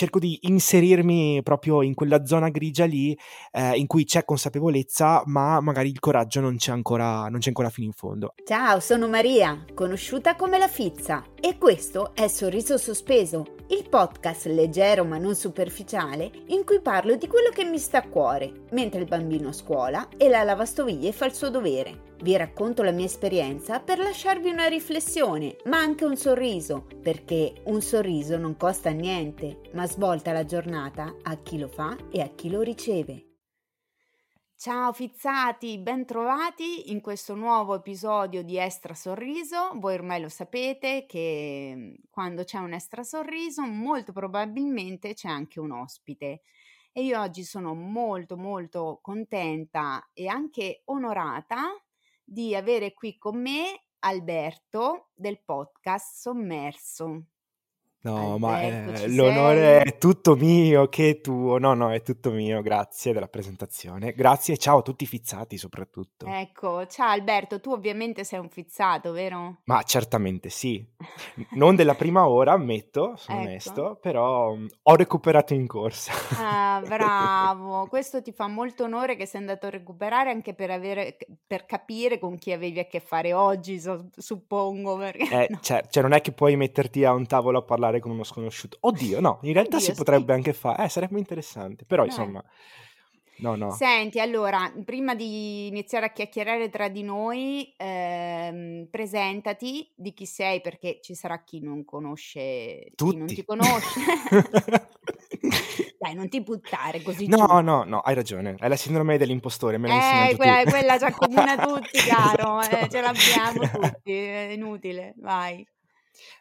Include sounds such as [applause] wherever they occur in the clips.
cerco di inserirmi proprio in quella zona grigia lì eh, in cui c'è consapevolezza, ma magari il coraggio non c'è ancora, non c'è ancora fino in fondo. Ciao, sono Maria, conosciuta come la Fizza, e questo è Sorriso Sospeso, il podcast leggero ma non superficiale in cui parlo di quello che mi sta a cuore, mentre il bambino a scuola e la lavastoviglie fa il suo dovere. Vi racconto la mia esperienza per lasciarvi una riflessione, ma anche un sorriso, perché un sorriso non costa niente, ma svolta la giornata a chi lo fa e a chi lo riceve. Ciao fizzati, bentrovati in questo nuovo episodio di Estra Sorriso. Voi ormai lo sapete che mm, quando c'è un Estra Sorriso molto probabilmente c'è anche un ospite e io oggi sono molto molto contenta e anche onorata di avere qui con me Alberto del podcast Sommerso. No, ma eh, l'onore è tutto mio, che tuo. No, no, è tutto mio, grazie della presentazione. Grazie e ciao a tutti i fizzati soprattutto. Ecco, ciao Alberto, tu ovviamente sei un fizzato, vero? Ma certamente sì. [laughs] Non della prima ora, ammetto, sono ecco. onesto, però mm, ho recuperato in corsa. Ah, [laughs] bravo. Questo ti fa molto onore che sei andato a recuperare anche per, avere, per capire con chi avevi a che fare oggi, so, suppongo. Perché, eh, [laughs] no. cioè, cioè, non è che puoi metterti a un tavolo a parlare parlare con uno sconosciuto. Oddio, no, in realtà Oddio, si potrebbe sì. anche fare, eh, sarebbe interessante, però eh. insomma... No, no. Senti, allora, prima di iniziare a chiacchierare tra di noi, ehm, presentati di chi sei, perché ci sarà chi non conosce, Tutti. chi non ti conosce. [laughs] Dai, non ti buttare così No, giù. no, no, hai ragione. È la sindrome dell'impostore, me l'hai eh, quella, quella ci accomuna tutti, [laughs] caro. Eh, ce l'abbiamo tutti, è inutile, vai.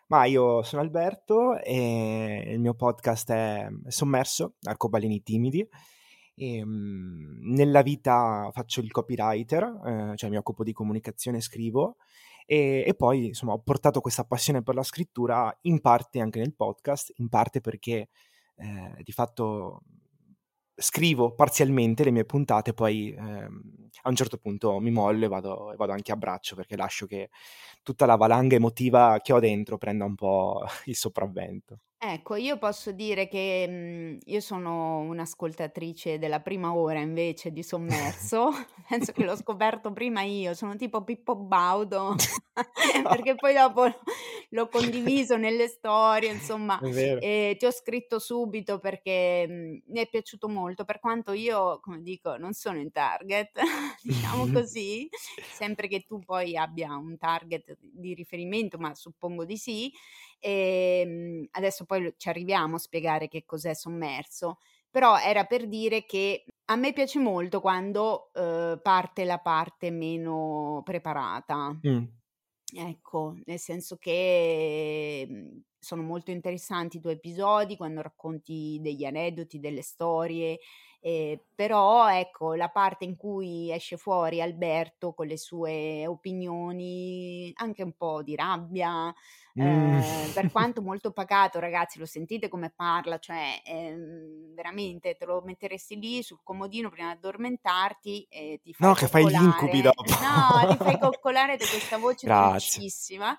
Ma io sono Alberto e il mio podcast è Sommerso, Arcobaleni Timidi. E, um, nella vita faccio il copywriter, eh, cioè mi occupo di comunicazione, scrivo e, e, poi insomma ho portato questa passione per la scrittura in parte anche nel podcast, in parte perché eh, di fatto scrivo parzialmente le mie puntate, poi ehm, a un certo punto mi mollo e vado, e vado, anche a braccio perché lascio che tutta la valanga emotiva che ho dentro prenda un po' [laughs] il sopravvento. Ecco, io posso dire che mh, io sono un'ascoltatrice della prima ora invece di Sommerso, [laughs] penso che l'ho [laughs] scoperto prima io, sono tipo Pippo Baudo, [laughs] perché poi dopo l'ho condiviso nelle storie, insomma, e ti ho scritto subito perché mh, mi è piaciuto molto, per quanto io, come dico, non sono in target, diciamo così, sempre che tu poi abbia un target di riferimento, ma suppongo di sì. E, ehm, adesso poi ci arriviamo a spiegare che cos'è sommerso, però era per dire che a me piace molto quando eh, parte la parte meno preparata. Mm. Ecco, nel senso che mhmm, sono molto interessanti i tuoi episodi quando racconti degli aneddoti, delle storie, eh, però ecco la parte in cui esce fuori Alberto con le sue opinioni, anche un po' di rabbia, Mm. Eh, per [laughs] quanto molto pagato, ragazzi, lo sentite come parla, cioè ehm, veramente te lo metteresti lì sul comodino prima di addormentarti e ti fai No, che fai gli incubi dopo. No, ti fai [laughs] coccolare da questa voce dolcissima,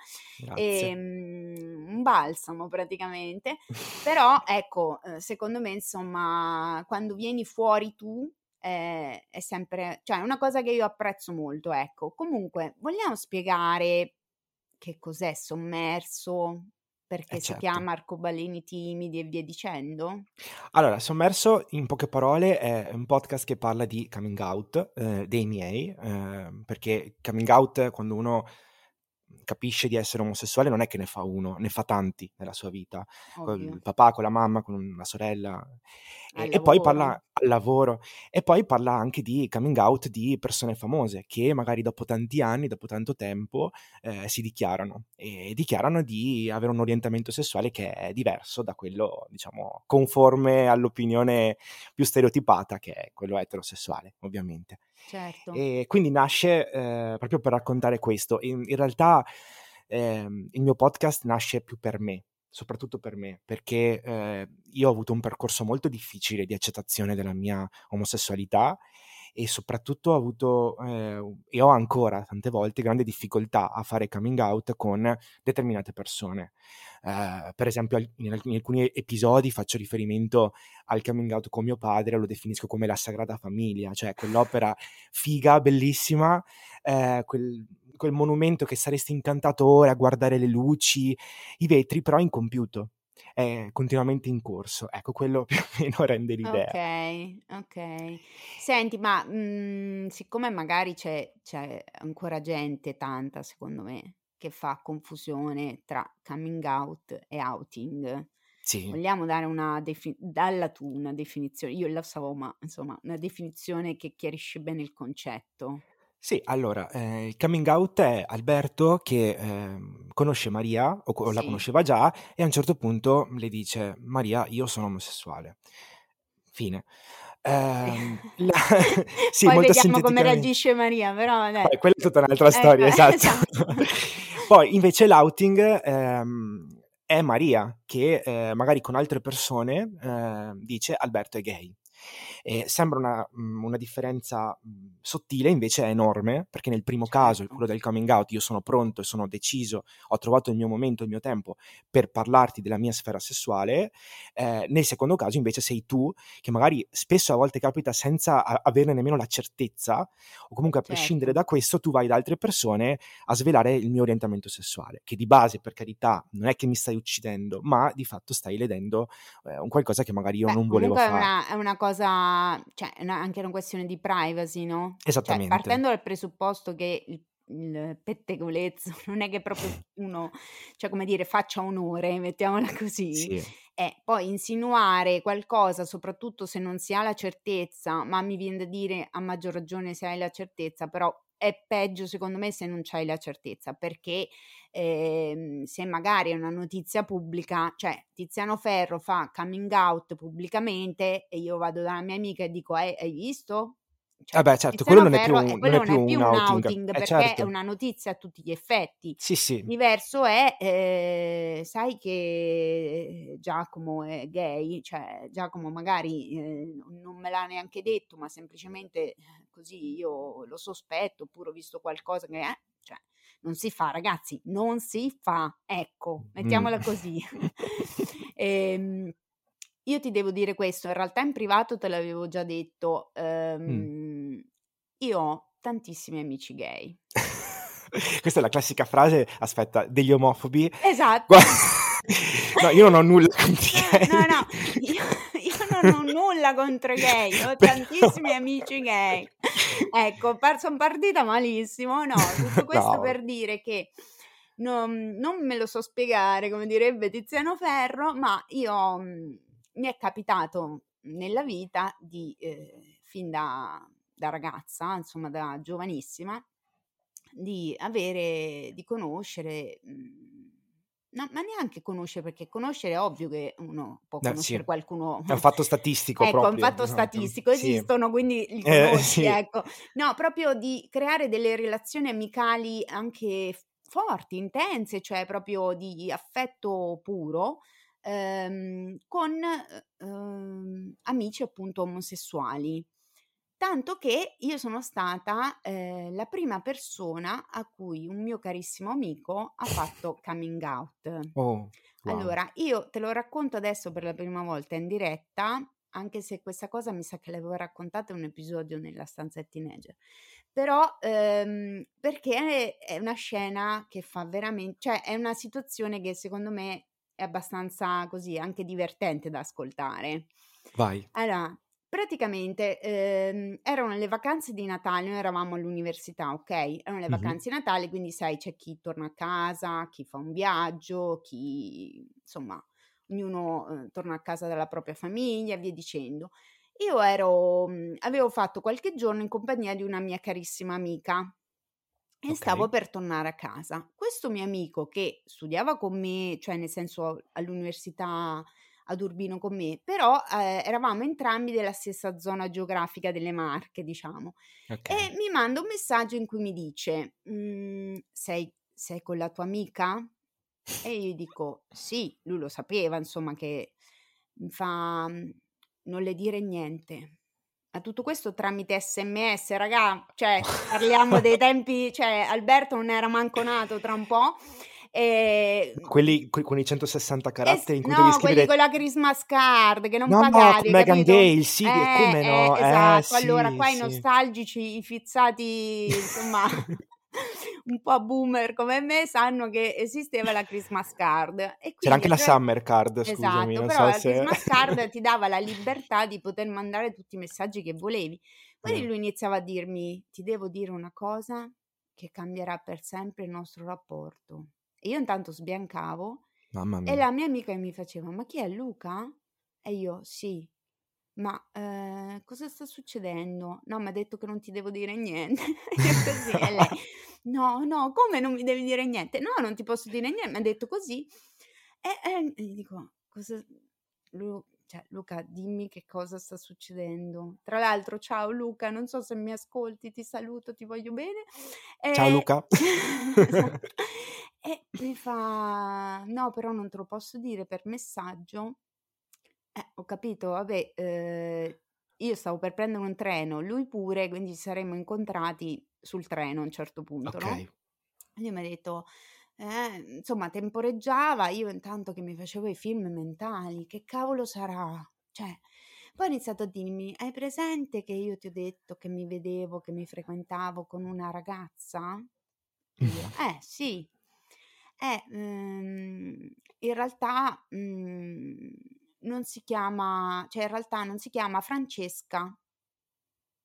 ehm, un balsamo praticamente. Però ecco, eh, secondo me, insomma, quando vieni fuori tu eh, è sempre, cioè, una cosa che io apprezzo molto, ecco. Comunque, vogliamo spiegare che cos'è sommerso, perché eh si certo. chiama arcobaleni timidi e via dicendo? Allora, Sommerso, in poche parole, è un podcast che parla di coming out eh, dei miei, eh, perché coming out, quando uno capisce di essere omosessuale non è che ne fa uno, ne fa tanti nella sua vita, con il papà, con la mamma, con la sorella. E, e, poi parla al lavoro e poi parla anche di coming out di persone famose che magari dopo tanti anni, dopo tanto tempo eh, si dichiarano e dichiarano di avere un orientamento sessuale che è diverso da quello, diciamo, conforme all'opinione più stereotipata che è quello eterosessuale, ovviamente. Certo. E quindi nasce eh, proprio per raccontare questo. In, in realtà eh, il mio podcast nasce più per me, soprattutto per me, perché eh, io ho avuto un percorso molto difficile di accettazione della mia omosessualità e soprattutto ho avuto eh, e ho ancora tante volte grande difficoltà a fare coming out con determinate persone. Uh, per esempio in, in, alcuni episodi faccio riferimento al coming out con mio padre, lo definisco come la Sagrada Famiglia, cioè quell'opera figa, bellissima, eh, quel, quel monumento che saresti incantato ora a guardare le luci, i vetri, però incompiuto è continuamente in corso. Ecco, quello [laughs] più o meno rende l'idea. Ok, ok. Senti, ma mh, siccome magari c'è, c'è ancora gente, tanta secondo me, che fa confusione tra coming out e outing. Sì. Vogliamo dare una defi- dalla tu una definizione, io la so, ma insomma, una definizione che chiarisce bene il concetto. Sì, allora, eh, il coming out è Alberto che eh, conosce Maria, o, o la conosceva già, e a un certo punto le dice, Maria, io sono omosessuale. Fine. Eh, [laughs] la... [laughs] sì, Poi vediamo come reagisce Maria, però. Poi, quella è tutta un'altra eh, storia, [laughs] esatto. esatto. Poi invece l'outing ehm, è Maria che eh, magari con altre persone eh, dice Alberto è gay. Eh, sembra una, mhmm, una differenza mhmm, sottile, invece è enorme, perché nel primo caso, quello del coming out, io sono pronto e sono deciso, ho trovato il mio momento, il mio tempo per parlarti della mia sfera sessuale. Eh, nel secondo caso, invece, sei tu che magari spesso a volte capita senza averne nemmeno la certezza, o comunque a prescindere certo. da questo, tu vai da altre persone a svelare il mio orientamento sessuale, che di base, per carità, non è che mi stai uccidendo, ma di fatto stai ledendo eh, un qualcosa che magari io Beh, non volevo fare. È una, è una cosa, cioè una, anche una questione di privacy, no? Cioè, Esattamente. partendo dal presupposto che il, il pettegolezzo [laughs] non è che proprio [laughs] uno, cioè come dire, faccia onore, mettiamola [laughs] così, Sì. e poi insinuare qualcosa, soprattutto se non si ha la certezza, ma mi viene da dire a maggior ragione se hai la certezza, però è peggio secondo me se non c'hai la certezza, perché eh, se magari è una notizia pubblica, cioè Tiziano Ferro fa coming out pubblicamente e io vado dalla mia amica e dico hai, hai visto? Cioè, Vabbè, certo, quello non è più, un, non è più, un outing, outing eh, perché certo. è una notizia a tutti gli effetti. Sì, sì. Diverso è, eh, sai che Giacomo è gay, cioè Giacomo magari eh, non me l'ha neanche detto, ma semplicemente così io lo sospetto oppure ho visto qualcosa che è, cioè non si fa, ragazzi, non si fa, ecco, mettiamola mm. così. [laughs] ehm, io ti devo dire questo, in realtà in privato te l'avevo già detto, ehm, mm. io ho tantissimi amici gay. [laughs] Questa è la classica frase, aspetta, degli omofobi. Esatto. [laughs] no, io non ho nulla [laughs] contro gay. No, no, io, io non ho nulla contro i gay, ho tantissimi amici gay. Ecco, sono partita malissimo, no, tutto questo no. per dire che non, non, me lo so spiegare, come direbbe Tiziano Ferro, ma io mhmm, mi è capitato nella vita di, eh, fin da, da ragazza, insomma da giovanissima, di avere, di conoscere, mhmm, no, ma neanche conoscere, perché conoscere è ovvio che uno può Eh, conoscere sì. qualcuno. È un fatto [laughs] statistico Ecco, è un proprio. fatto statistico, Sì. esistono, quindi li Eh, [laughs] conosci, sì. ecco. No, proprio di creare delle relazioni amicali anche forti, intense, cioè proprio di affetto puro, ehm, con eh, ehm, amici appunto omosessuali. Tanto che io sono stata eh, la prima persona a cui un mio carissimo amico ha fatto coming out. Oh, wow. Allora, io te lo racconto adesso per la prima volta in diretta, anche se questa cosa mi sa che l'avevo raccontata in un episodio nella stanza teenager. Però ehm, perché è una scena che fa veramente, cioè è una situazione che secondo me è abbastanza così, anche divertente da ascoltare. Vai. Allora, praticamente ehm, erano le vacanze di Natale, noi eravamo all'università, ok? Erano le Mhm. vacanze di Natale, quindi sai, c'è chi torna a casa, chi fa un viaggio, chi insomma, ognuno eh, torna a casa dalla propria famiglia, via dicendo. Io ero, mh, avevo fatto qualche giorno in compagnia di una mia carissima amica e stavo Ok. per tornare a casa. Questo mio amico che studiava con me, cioè nel senso all'università ad Urbino con me, però eh, eravamo entrambi della stessa zona geografica delle Marche, diciamo. Ok. E mi manda un messaggio in cui mi dice: "Mm, sei, sei con la tua amica? E io dico: Sì, lui lo sapeva, insomma, che mi fa: "Mm, Non le dire niente. A tutto questo tramite SMS, raga, cioè parliamo dei [laughs] tempi cioè Alberto non era manco nato tra un po'. Ehm Quelli que con i 160 Es caratteri in cui devi no, quelli scrivere con la Christmas card che non No, no, pagavi, Meghan capito? Gale, sì, Eh, come eh, no? Eh, esatto. Allora sì, qua i sì. nostalgici, i fizzati, insomma, [laughs] [laughs] un po' boomer come me, sanno che esisteva la Christmas card e C'era anche la Summer Card, scusami, esatto, non però so la se Christmas [laughs] card ti dava la libertà di poter mandare tutti i messaggi che volevi. Quindi Mh. lui iniziava a dirmi: "Ti devo dire una cosa che cambierà per sempre il nostro rapporto". E io intanto sbiancavo Mamma e mia. la mia amica mi faceva: "Ma chi è Luca?" E io: "Sì". "Ma, ehm, cosa sta succedendo?" "No, m'ha detto che non ti devo dire niente." [laughs] Io così e lei: "No, no, come non mi devi dire niente?" "No, non ti posso dire nie m'ha detto così." E e e gli dico: "Cosa Lu cioè Luca dimmi che cosa sta succedendo." Tra l'altro ciao Luca, non so se mi ascolti, ti saluto, ti voglio bene. Ciao Ehm Luca. [laughs] esatto. [laughs] E mi fa: "No, però non te lo posso dire per messaggio." Eh, ho capito, vabbè, ehm, io stavo per prendere un treno, lui pure, quindi ci saremmo incontrati sul treno a un certo punto, no, Okay. e lui m'ha detto eh, insomma temporeggiava, io intanto che mi facevo i film mentali, che cavolo sarà? Cioè, poi ha iniziato a dirmi: "Hai presente che io ti ho detto che mi vedevo, che mi frequentavo con una ragazza?" Io: [laughs] "Eh, sì." "Eh, mhmm, in realtà, mhmm, non si chiama cioè in realtà non si chiama Francesca"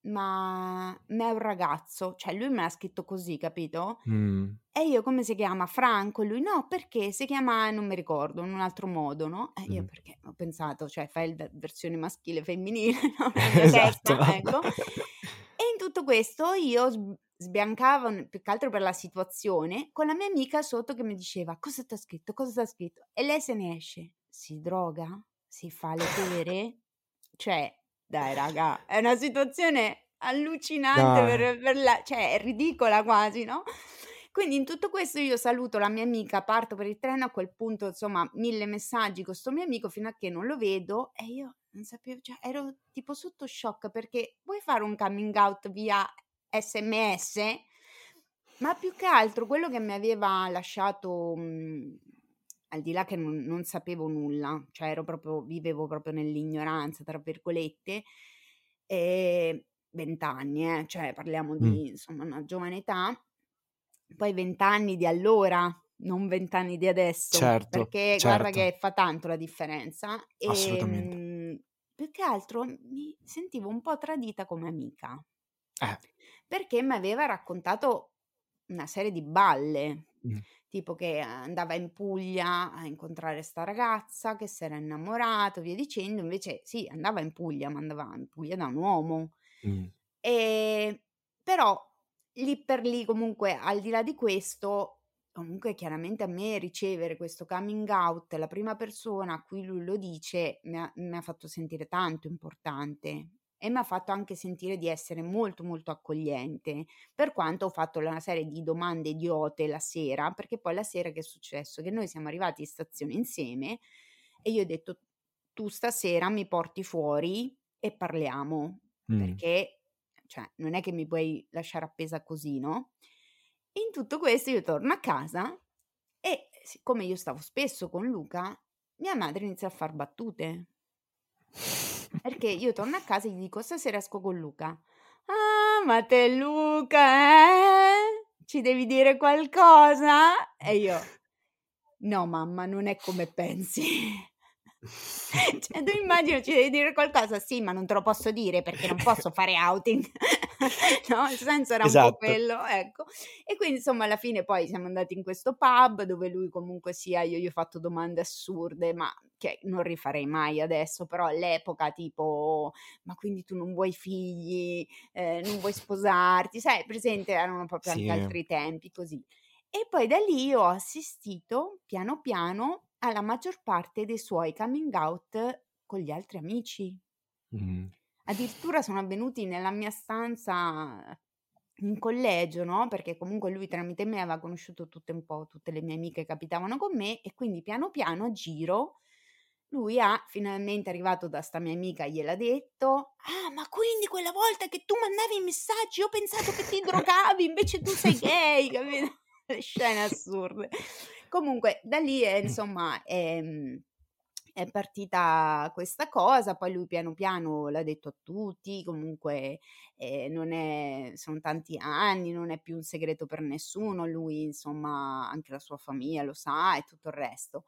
"ma ma è un ragazzo." Cioè lui me l'ha scritto così, capito? Mh. E io: "Come si chiama? Franco?" Lui: "No, perché si chiama non mi ricordo, in un altro modo, no?" E io Mh. perché ho pensato, cioè fai il v versione maschile femminile, [laughs] no, [laughs] Esatto. testa, ecco. [laughs] E in tutto questo io sb sbiancavo più che altro per la situazione, con la mia amica sotto che mi diceva: "Cosa t'ha scritto? Cosa t'ha scritto?" E lei se ne esce: "Si droga? Si fa le pere?" Cioè, dai raga, è una situazione allucinante per per la cioè è ridicola quasi, no? Quindi in tutto questo io saluto la mia amica, parto per il treno, a quel punto insomma 1000 messaggi con 'sto mio amico fino a che non lo vedo e io non sapevo cioè ero tipo sotto shock perché vuoi fare un coming out via SMS? Ma più che altro quello che mi aveva lasciato, mhmm, al di là che non non sapevo nulla, cioè ero proprio vivevo proprio "nell'ignoranza" tra virgolette, ehm, 20 anni eh, cioè parliamo di insomma una giovane età, poi 20 anni di allora, non 20 anni di adesso, Certo, perché guarda certo. che fa tanto la differenza. Assolutamente. Ehm, più che altro mi sentivo un po' tradita come amica. Eh. Perché m'aveva raccontato una serie di balle, Mh. Tipo che andava in Puglia a incontrare 'sta ragazza, che s'era innamorato, via dicendo, invece sì, andava in Puglia, ma andava in Puglia da un uomo. Mh. Ehm, però lì per lì comunque al di là di questo, comunque chiaramente a me ricevere questo coming out, la prima persona a cui lui lo dice, mi ha mi ha fatto sentire tanto importante e m'ha fatto anche sentire di essere molto, molto accogliente, per quanto ho fatto una serie di domande idiote la sera, perché poi la sera che è successo? Che noi siamo arrivati in stazione insieme e io ho detto: "Tu stasera mi porti fuori e parliamo, Mh. perché cioè non è che mi puoi lasciare appesa così, no?" In tutto questo io torno a casa e siccome io stavo spesso con Luca, mia madre inizia a far battute. Perché io torno a casa e gli dico: "Stasera esco con Luca." "Ah, ma te Luca, eh? Ci devi dire qualcosa?" E io: "No mamma, non è come pensi." [laughs] Cioè tu immagina ci devi dire qualcosa, sì, ma non te lo posso dire perché non posso fare outing. [laughs] No, il senso era un po' Esatto. quello, ecco. E quindi insomma alla fine poi siamo andati in questo pub dove lui comunque sia io gli ho fatto domande assurde, ma che non rifarei mai adesso, però all'epoca tipo: "Ma quindi tu non vuoi figli, ehm, non vuoi sposarti?" Sai, presente erano proprio anche Sì. altri tempi, così. E poi da lì ho assistito piano piano alla maggior parte dei suoi coming out con gli altri amici. Mh. Addirittura sono avvenuti nella mia stanza in collegio, no, perché comunque lui tramite me aveva conosciuto tutte un po' tutte le mie amiche che abitavano con me e quindi piano piano a giro lui ha finalmente arrivato da sta mia amica, gliel'ha detto. Ah, ma quindi quella volta che tu mandavi i messaggi, io ho pensato che ti drogavi, invece tu sei gay, capito? Le [laughs] scene assurde. Comunque, da lì, è, insomma, è, è partita questa cosa, poi lui piano piano l'ha detto a tutti, comunque eh, non è, sono tanti anni, non è più un segreto per nessuno, lui insomma anche la sua famiglia lo sa e tutto il resto.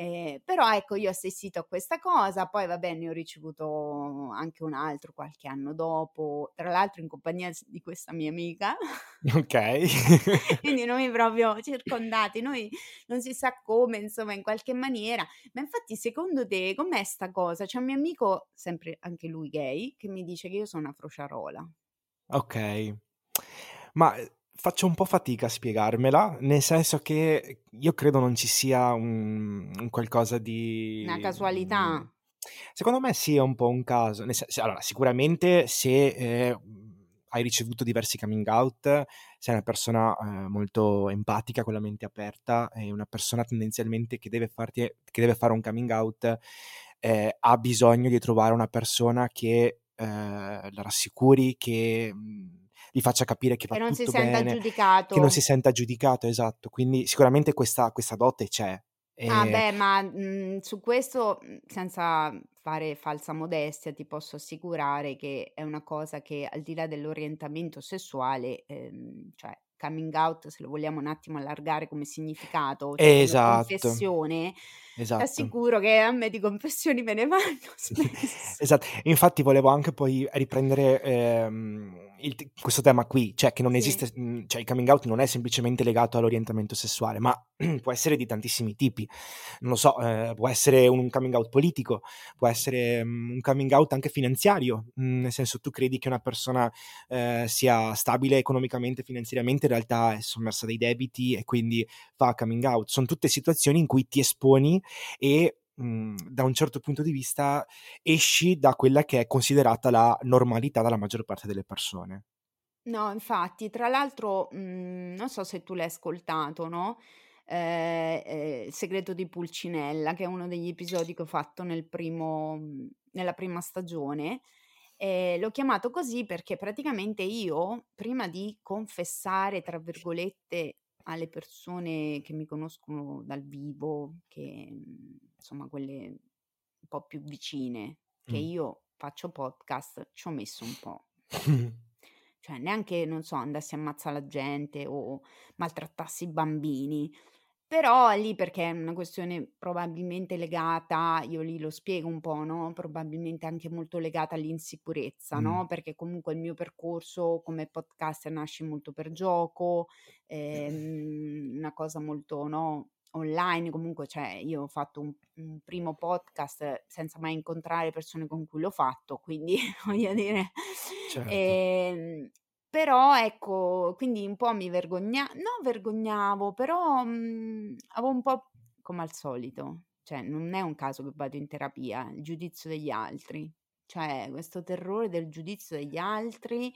Eh, però ecco, io ho assistito a questa cosa, poi va bene, ho ricevuto anche un altro qualche anno dopo, tra l'altro in compagnia di questa mia amica. Ok. [laughs] Quindi noi proprio circondati, noi non si sa come, insomma, in qualche maniera. Ma infatti, secondo te, com'è sta cosa? C'è un mio amico, sempre anche lui gay, che mi dice che io sono una frociarola. Ok. Ma faccio un po' fatica a spiegarmela, nel senso che io credo non ci sia un, un qualcosa di... Una casualità. Secondo me sì, è un po' un caso. Senso, allora, sicuramente se eh, hai ricevuto diversi coming out, sei una persona eh, molto empatica, con la mente aperta, è una persona tendenzialmente che deve, farti, che deve fare un coming out, eh, ha bisogno di trovare una persona che eh, la rassicuri, che... Mh, mm, gli faccia capire che che non si senta bene, giudicato. che non si senta giudicato, esatto. Quindi sicuramente questa, questa dote c'è. E... Ah beh, ma mh, mhmm, su questo, mhmm, senza fare falsa modestia, ti posso assicurare che è una cosa che al di là dell'orientamento sessuale, ehm, cioè coming out, se lo vogliamo un attimo allargare come significato, cioè esatto. confessione, esatto. ti assicuro che a me di confessioni me ne [laughs] vanno spesso. esatto, infatti volevo anche poi riprendere ehm, il, questo tema qui, cioè che non sì. esiste, mhmm, cioè il coming out non è semplicemente legato all'orientamento sessuale, ma [clears throat] può essere di tantissimi tipi. Non lo so, eh, può essere un coming out politico, può essere um, un coming out anche finanziario, mm, nel senso tu credi che una persona eh, sia stabile economicamente, finanziariamente, in realtà è sommersa dai debiti e quindi fa coming out. Sono tutte situazioni in cui ti esponi e mhmm, da un certo punto di vista esci da quella che è considerata la normalità dalla maggior parte delle persone. No, infatti, tra l'altro, mhmm, non so se tu l'hai ascoltato, no, ehm, ehm, Il segreto di Pulcinella, che è uno degli episodi che ho fatto nel primo mhmm, nella prima stagione. Ehm, l'ho chiamato così perché praticamente io, prima di "confessare" tra virgolette alle persone che mi conoscono dal vivo, che insomma quelle un po' più vicine, che Mh. io faccio podcast, ci ho messo un po'. [laughs] Cioè neanche, non so, andassi a ammazza la gente o maltrattassi i bambini. Però lì perché è una questione probabilmente legata, io lì lo spiego un po', no, probabilmente anche molto legata all'insicurezza, Mh. no, perché comunque il mio percorso come podcaster nasce molto per gioco, ehm, una cosa molto, no, online, comunque cioè io ho fatto un un primo podcast senza mai incontrare persone con cui l'ho fatto, quindi [laughs] voglio dire, Certo. ehm però ecco, quindi un po' mi vergogna no vergognavo, però, mhmm, avevo un po' come al solito, cioè non è un caso che vado in terapia, il giudizio degli altri. Cioè questo terrore del giudizio degli altri,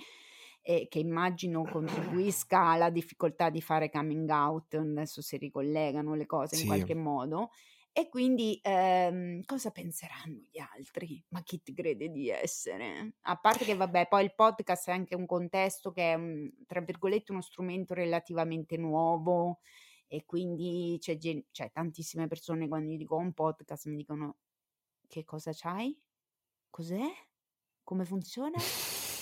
ehm, che immagino contribuisca alla difficoltà di fare coming out, adesso si ricollegano le cose in qualche Sì. modo, e quindi, ehm, cosa penseranno gli altri? Ma chi ti crede di essere? A parte che vabbè, poi il podcast è anche un contesto che è, tra virgolette, "uno strumento relativamente nuovo" e quindi c'è gen cioè tantissime persone quando gli dico: "Ho un podcast" mi dicono: "Che cosa c'hai? Cos'è? Come funziona?"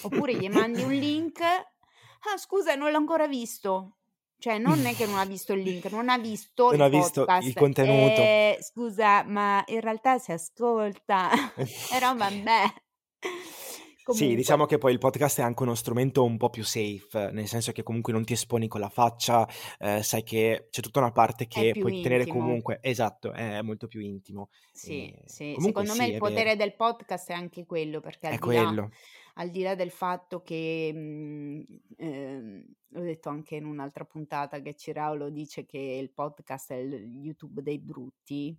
Oppure gli mandi un link: "Ah scusa non l'ho ancora visto." Cioè non è che non ha visto il link, non ha visto Non il ha visto il contenuto. Ehm, scusa, ma in realtà si ascolta. [laughs] Però vabbè. Sì, diciamo Comunque. che poi il podcast è anche uno strumento un po' più safe, nel senso che comunque non ti esponi con la faccia, ehm, sai che c'è tutta una parte che puoi tenere intimo. comunque esatto, è molto più intimo. Sì, Ehm, sì. comunque Secondo me sì, il è vero. potere del podcast è anche quello, perché È di là quello. Al di là del fatto che, mhmm, ehm, l'ho detto anche in un'altra puntata che Ciraulo dice che il podcast è il YouTube dei brutti,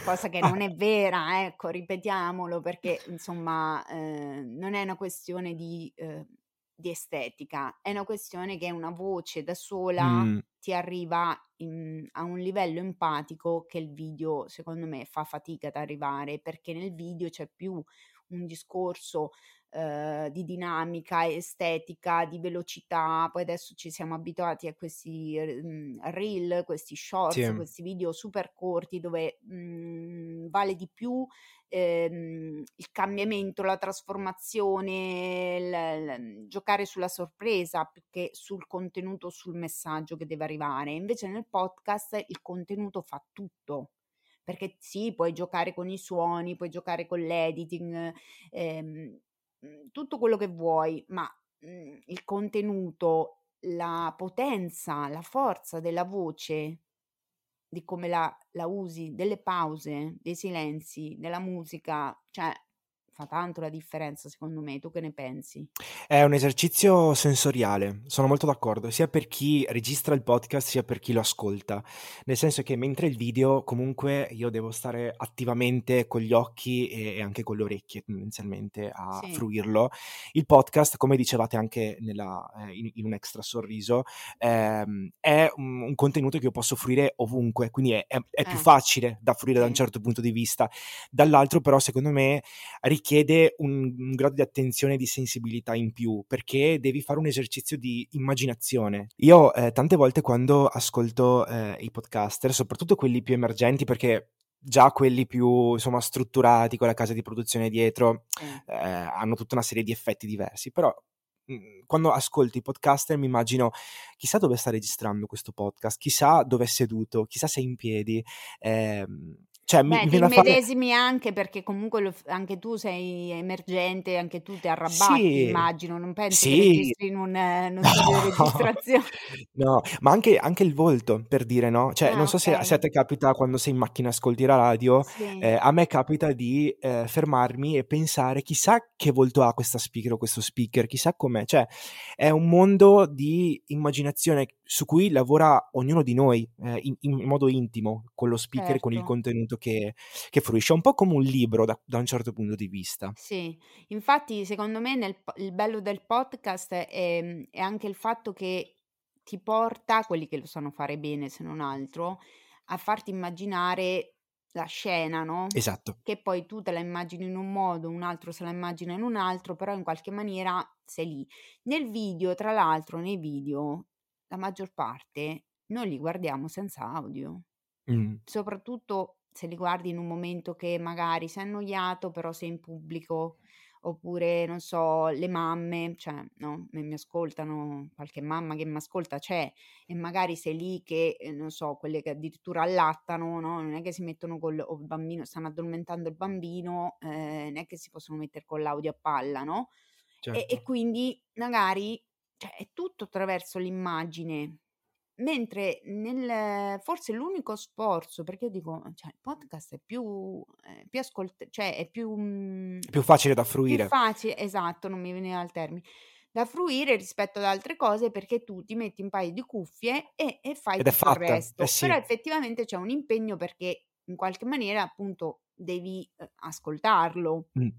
cosa che non è [laughs] vera, ecco, ripetiamolo, perché insomma, ehm, non è una questione di, ehm, di estetica, è una questione che una voce da sola Mh. ti arriva in a un livello empatico che il video, secondo me, fa fatica ad arrivare, perché nel video c'è più un discorso, uhm, di dinamica estetica, di velocità, poi adesso ci siamo abituati a questi r mhmm, reel, questi shorts, Sì. questi video super corti dove, mhmm, vale di più, ehm, il cambiamento, la trasformazione, il l giocare sulla sorpresa più che sul contenuto, sul messaggio che deve arrivare. Invece nel podcast il contenuto fa tutto, perché sì, puoi giocare con i suoni, puoi giocare con l'editing, ehm, mhmm, tutto quello che vuoi, ma, mhmm, il contenuto, la potenza, la forza della voce, di come la la usi, delle pause, dei silenzi, della musica, cioè fa tanto la differenza secondo me. Tu che ne pensi? È un esercizio sensoriale, sono molto d'accordo, sia per chi registra il podcast, sia per chi lo ascolta. Nel senso che mentre il video comunque io devo stare attivamente con gli occhi e anche con le orecchie tendenzialmente a Sì. fruirlo, il podcast, come dicevate anche nella ehm, in in un extra sorriso, ehm, è un un contenuto che io posso fruire ovunque, quindi è è è più Eh. facile da fruire da un Sì. certo punto di vista. Dall'altro però secondo me richiede un un grado di attenzione e di sensibilità in più, perché devi fare un esercizio di immaginazione. Io, ehm, tante volte quando ascolto, ehm, i podcaster, soprattutto quelli più emergenti, perché già quelli più insomma strutturati con la casa di produzione dietro, ehm, hanno tutta una serie di effetti diversi, però, mhmm, quando ascolto i podcaster mi immagino: chissà dove sta registrando questo podcast, chissà dov'è seduto, chissà se è in piedi, ehm, cioè Beh, mi ti da fare anche perché comunque lo anche tu sei emergente, anche tu ti arrabbatti Sì, immagino, non penso che sì. registri in un in uno [laughs] No, di registrazione. no, ma anche anche il volto per dire, no, cioè non Ah, so se se a okay. te capita quando sei in macchina e ascolti la radio, Sì. ehm, a me capita di, ehm, fermarmi e pensare: "Chissà che volto ha questa speaker o questo speaker, chissà com'è." Cioè è un mondo di immaginazione su cui lavora ognuno di noi, ehm, in in modo intimo con lo speaker e con il Certo. contenuto che che fruisce. È un po' come un libro da da un certo punto di vista. Sì, infatti secondo me nel il bello del podcast, ehm, è anche il fatto che ti porta, quelli che lo sanno fare bene se non altro, a farti immaginare la scena, no, Esatto. che poi tu te la immagini in un modo, un altro se la immagina in un altro, però in qualche maniera sei lì. Nel video, tra l'altro nei video, la maggior parte noi li guardiamo senza audio. Mh. Soprattutto se li guardi in un momento che magari sei annoiato, però sei in pubblico, oppure non so, le mamme, cioè, no, mi ascoltano, qualche mamma che m'ascolta c'è, e magari sei lì che, ehm, non so, quelle che addirittura allattano, no, non è che si mettono col bambino stanno addormentando il bambino, ehm, non è che si possono mettere con l'audio a palla, no, e e Certo. quindi magari, cioè è tutto attraverso l'immagine. Mentre nel forse l'unico sforzo, perché io dico, cioè il podcast è più è più ascolt cioè è più mhmm, È più facile da più fruire. faci esatto, non mi veniva il termine, da fruire rispetto ad altre cose perché tu ti metti un paio di cuffie e e fai Ed tutto il fatta, eh resto. Però sì. effettivamente c'è un impegno perché in qualche maniera appunto devi, uhm, ascoltarlo. Mh.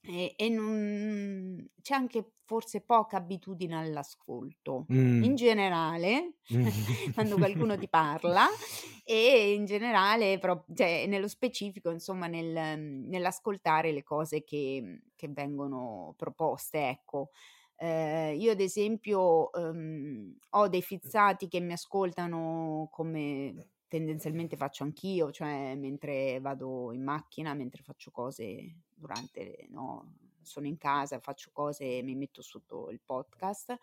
E e non c'è anche forse poca abitudine all'ascolto. Mh. In generale, [laughs] quando qualcuno ti parla [laughs] e in generale pro cioè nello specifico insomma nel nell'ascoltare le cose che che vengono proposte, ecco. Ehm, io ad esempio, uhm, ho dei fizzati che mi ascoltano come tendenzialmente faccio anch'io, cioè mentre vado in macchina, mentre faccio cose durante no, sono in casa, faccio cose e mi metto sotto il podcast,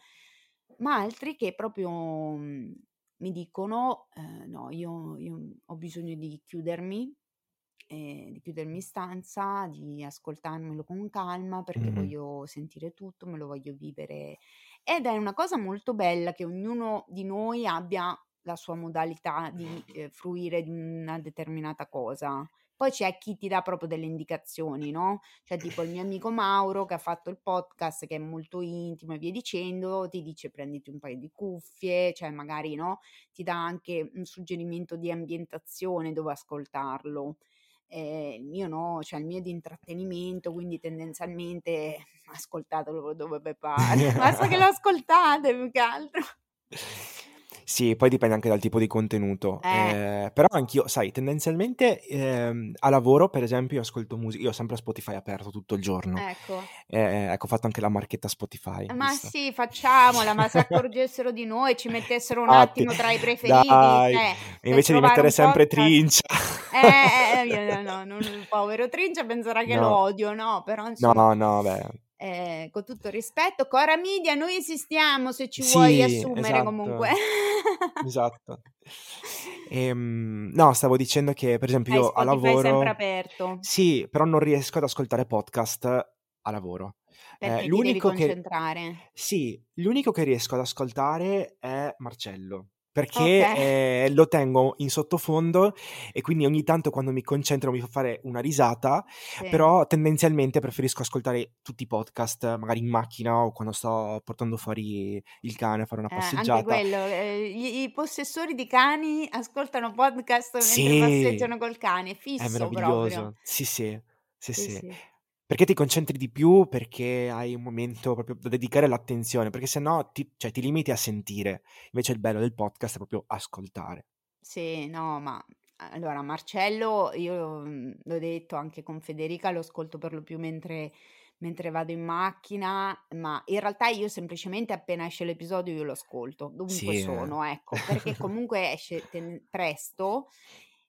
ma altri che proprio, mhmm, mi dicono: "Ehm, no, io io ho bisogno di chiudermi, ehm, di chiudermi in stanza, di ascoltarmelo con calma perché Mh-mh. voglio sentire tutto, me lo voglio vivere" ed è una cosa molto bella che ognuno di noi abbia la sua modalità di, ehm, fruire di una determinata cosa. Poi c'è chi ti dà proprio delle indicazioni, no, cioè tipo il mio amico Mauro che ha fatto il podcast, che è molto intimo e via dicendo, ti dice: "Prenditi un paio di cuffie", cioè magari, no, ti dà anche un suggerimento di ambientazione dove ascoltarlo. Ehm, il mio no, cioè il mio è di intrattenimento, quindi tendenzialmente ascoltatelo dove ve [laughs] pare. Basta che lo ascoltate più che altro. Sì, poi dipende anche dal tipo di contenuto. Eh. Eh, però anch'io, sai, tendenzialmente ehm, a lavoro, per esempio, io ascolto musica, io ho sempre Spotify aperto tutto il giorno. Ecco. Eh, ecco, ho fatto anche la marchetta Spotify. Ma visto? sì, facciamola, ma se accorgessero di noi, ci mettessero un [laughs] Infatti, attimo tra i preferiti, cioè, invece di mettere sempre podcast. trincia. Eh, eh, [laughs] io no, no, non il povero Trincia penserà che lo No, odio, no? Però insomma, no, no, beh. Eh, con tutto il rispetto, Cora Media, noi esistiamo se ci vuoi Sì, assumere comunque. esatto, esatto. [laughs] Ehm, no, stavo dicendo che, per esempio, Hai io a Spotify sempre lavoro... aperto, Sì, però non riesco ad ascoltare podcast a lavoro. Eh, perché devi l'unico che... Sì, l'unico che riesco ad ascoltare è Marcello, perché Ok. eh, lo tengo in sottofondo e quindi ogni tanto quando mi concentro mi fa fare una risata, Sì. però tendenzialmente preferisco ascoltare tutti i podcast, magari in macchina o quando sto portando fuori il cane a fare una Eh, anche passeggiata. quello, eh, gli- i possessori di cani ascoltano podcast mentre Sì, passeggiano col cane, è fisso meraviglioso. proprio. Sì, sì, sì, Sì, sì. Perché ti concentri di più, perché hai un momento proprio da dedicare l'attenzione, perché sennò ti, cioè, ti limiti a sentire. Invece il bello del podcast è proprio ascoltare. Sì, no, ma allora Marcello, io mm, l'ho detto anche con Federica, lo ascolto per lo più mentre, mentre vado in macchina, ma in realtà io semplicemente appena esce l'episodio io lo ascolto, dovunque Sì, eh. sono, ecco, perché [laughs] comunque esce ten- presto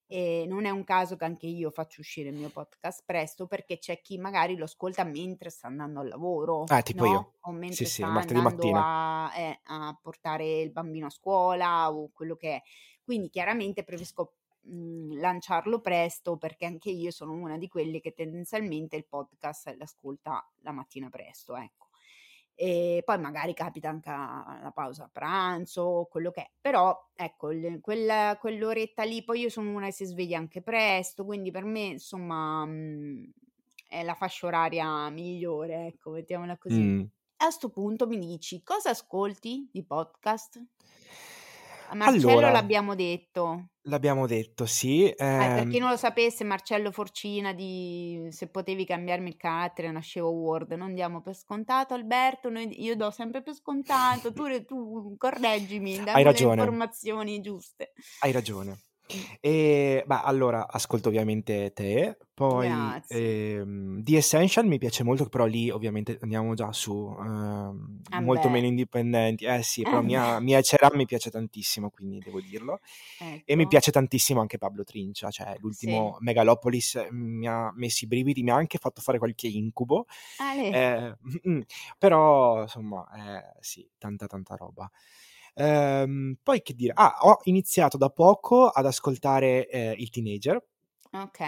e non è un caso che anche io faccio uscire il mio podcast presto perché c'è chi magari lo ascolta mentre sta andando al lavoro, Ah, tipo io. no? O Sì, mentre sì, sta martedì andando mattina. a, eh, a portare il bambino a scuola o quello che è. Quindi chiaramente preferisco mh, lanciarlo presto perché anche io sono una di quelle che tendenzialmente il podcast l'ascolta la mattina presto, ecco. E poi magari capita anche la pausa a pranzo, quello che è. Però ecco, quella- quell'oretta lì, poi io sono una che si sveglia anche presto, quindi per me insomma mh, è la fascia oraria migliore, ecco, mettiamola così. Mm. A sto punto mi dici, cosa ascolti di podcast? Marcello Allora, l'abbiamo detto. l'abbiamo detto, sì. Eh, per chi ehm, non lo sapesse, Marcello Forcina di Se potevi cambiarmi il carattere, nascevo Word. Non diamo per scontato, Alberto. noi- io do sempre per scontato. Tu, tu correggimi, [laughs] hai dammi le informazioni giuste. hai ragione. E, beh, allora, ascolto ovviamente te, poi ehm, The Essential mi piace molto, però lì ovviamente andiamo già su ehm, Ah molto meno indipendenti. Eh sì, ah però [laughs] Mia, Mia Ceran mi piace tantissimo, quindi devo dirlo. E mi ecco, piace tantissimo anche Pablo Trincia, cioè sì. l'ultimo Megalopolis eh, mi ha messo i brividi, mi ha anche fatto fare qualche incubo, Ale, eh, [laughs] però insomma, eh, sì, tanta tanta roba. Ehm, poi che dire, ah, ho iniziato da poco ad ascoltare eh, il teenager, ok.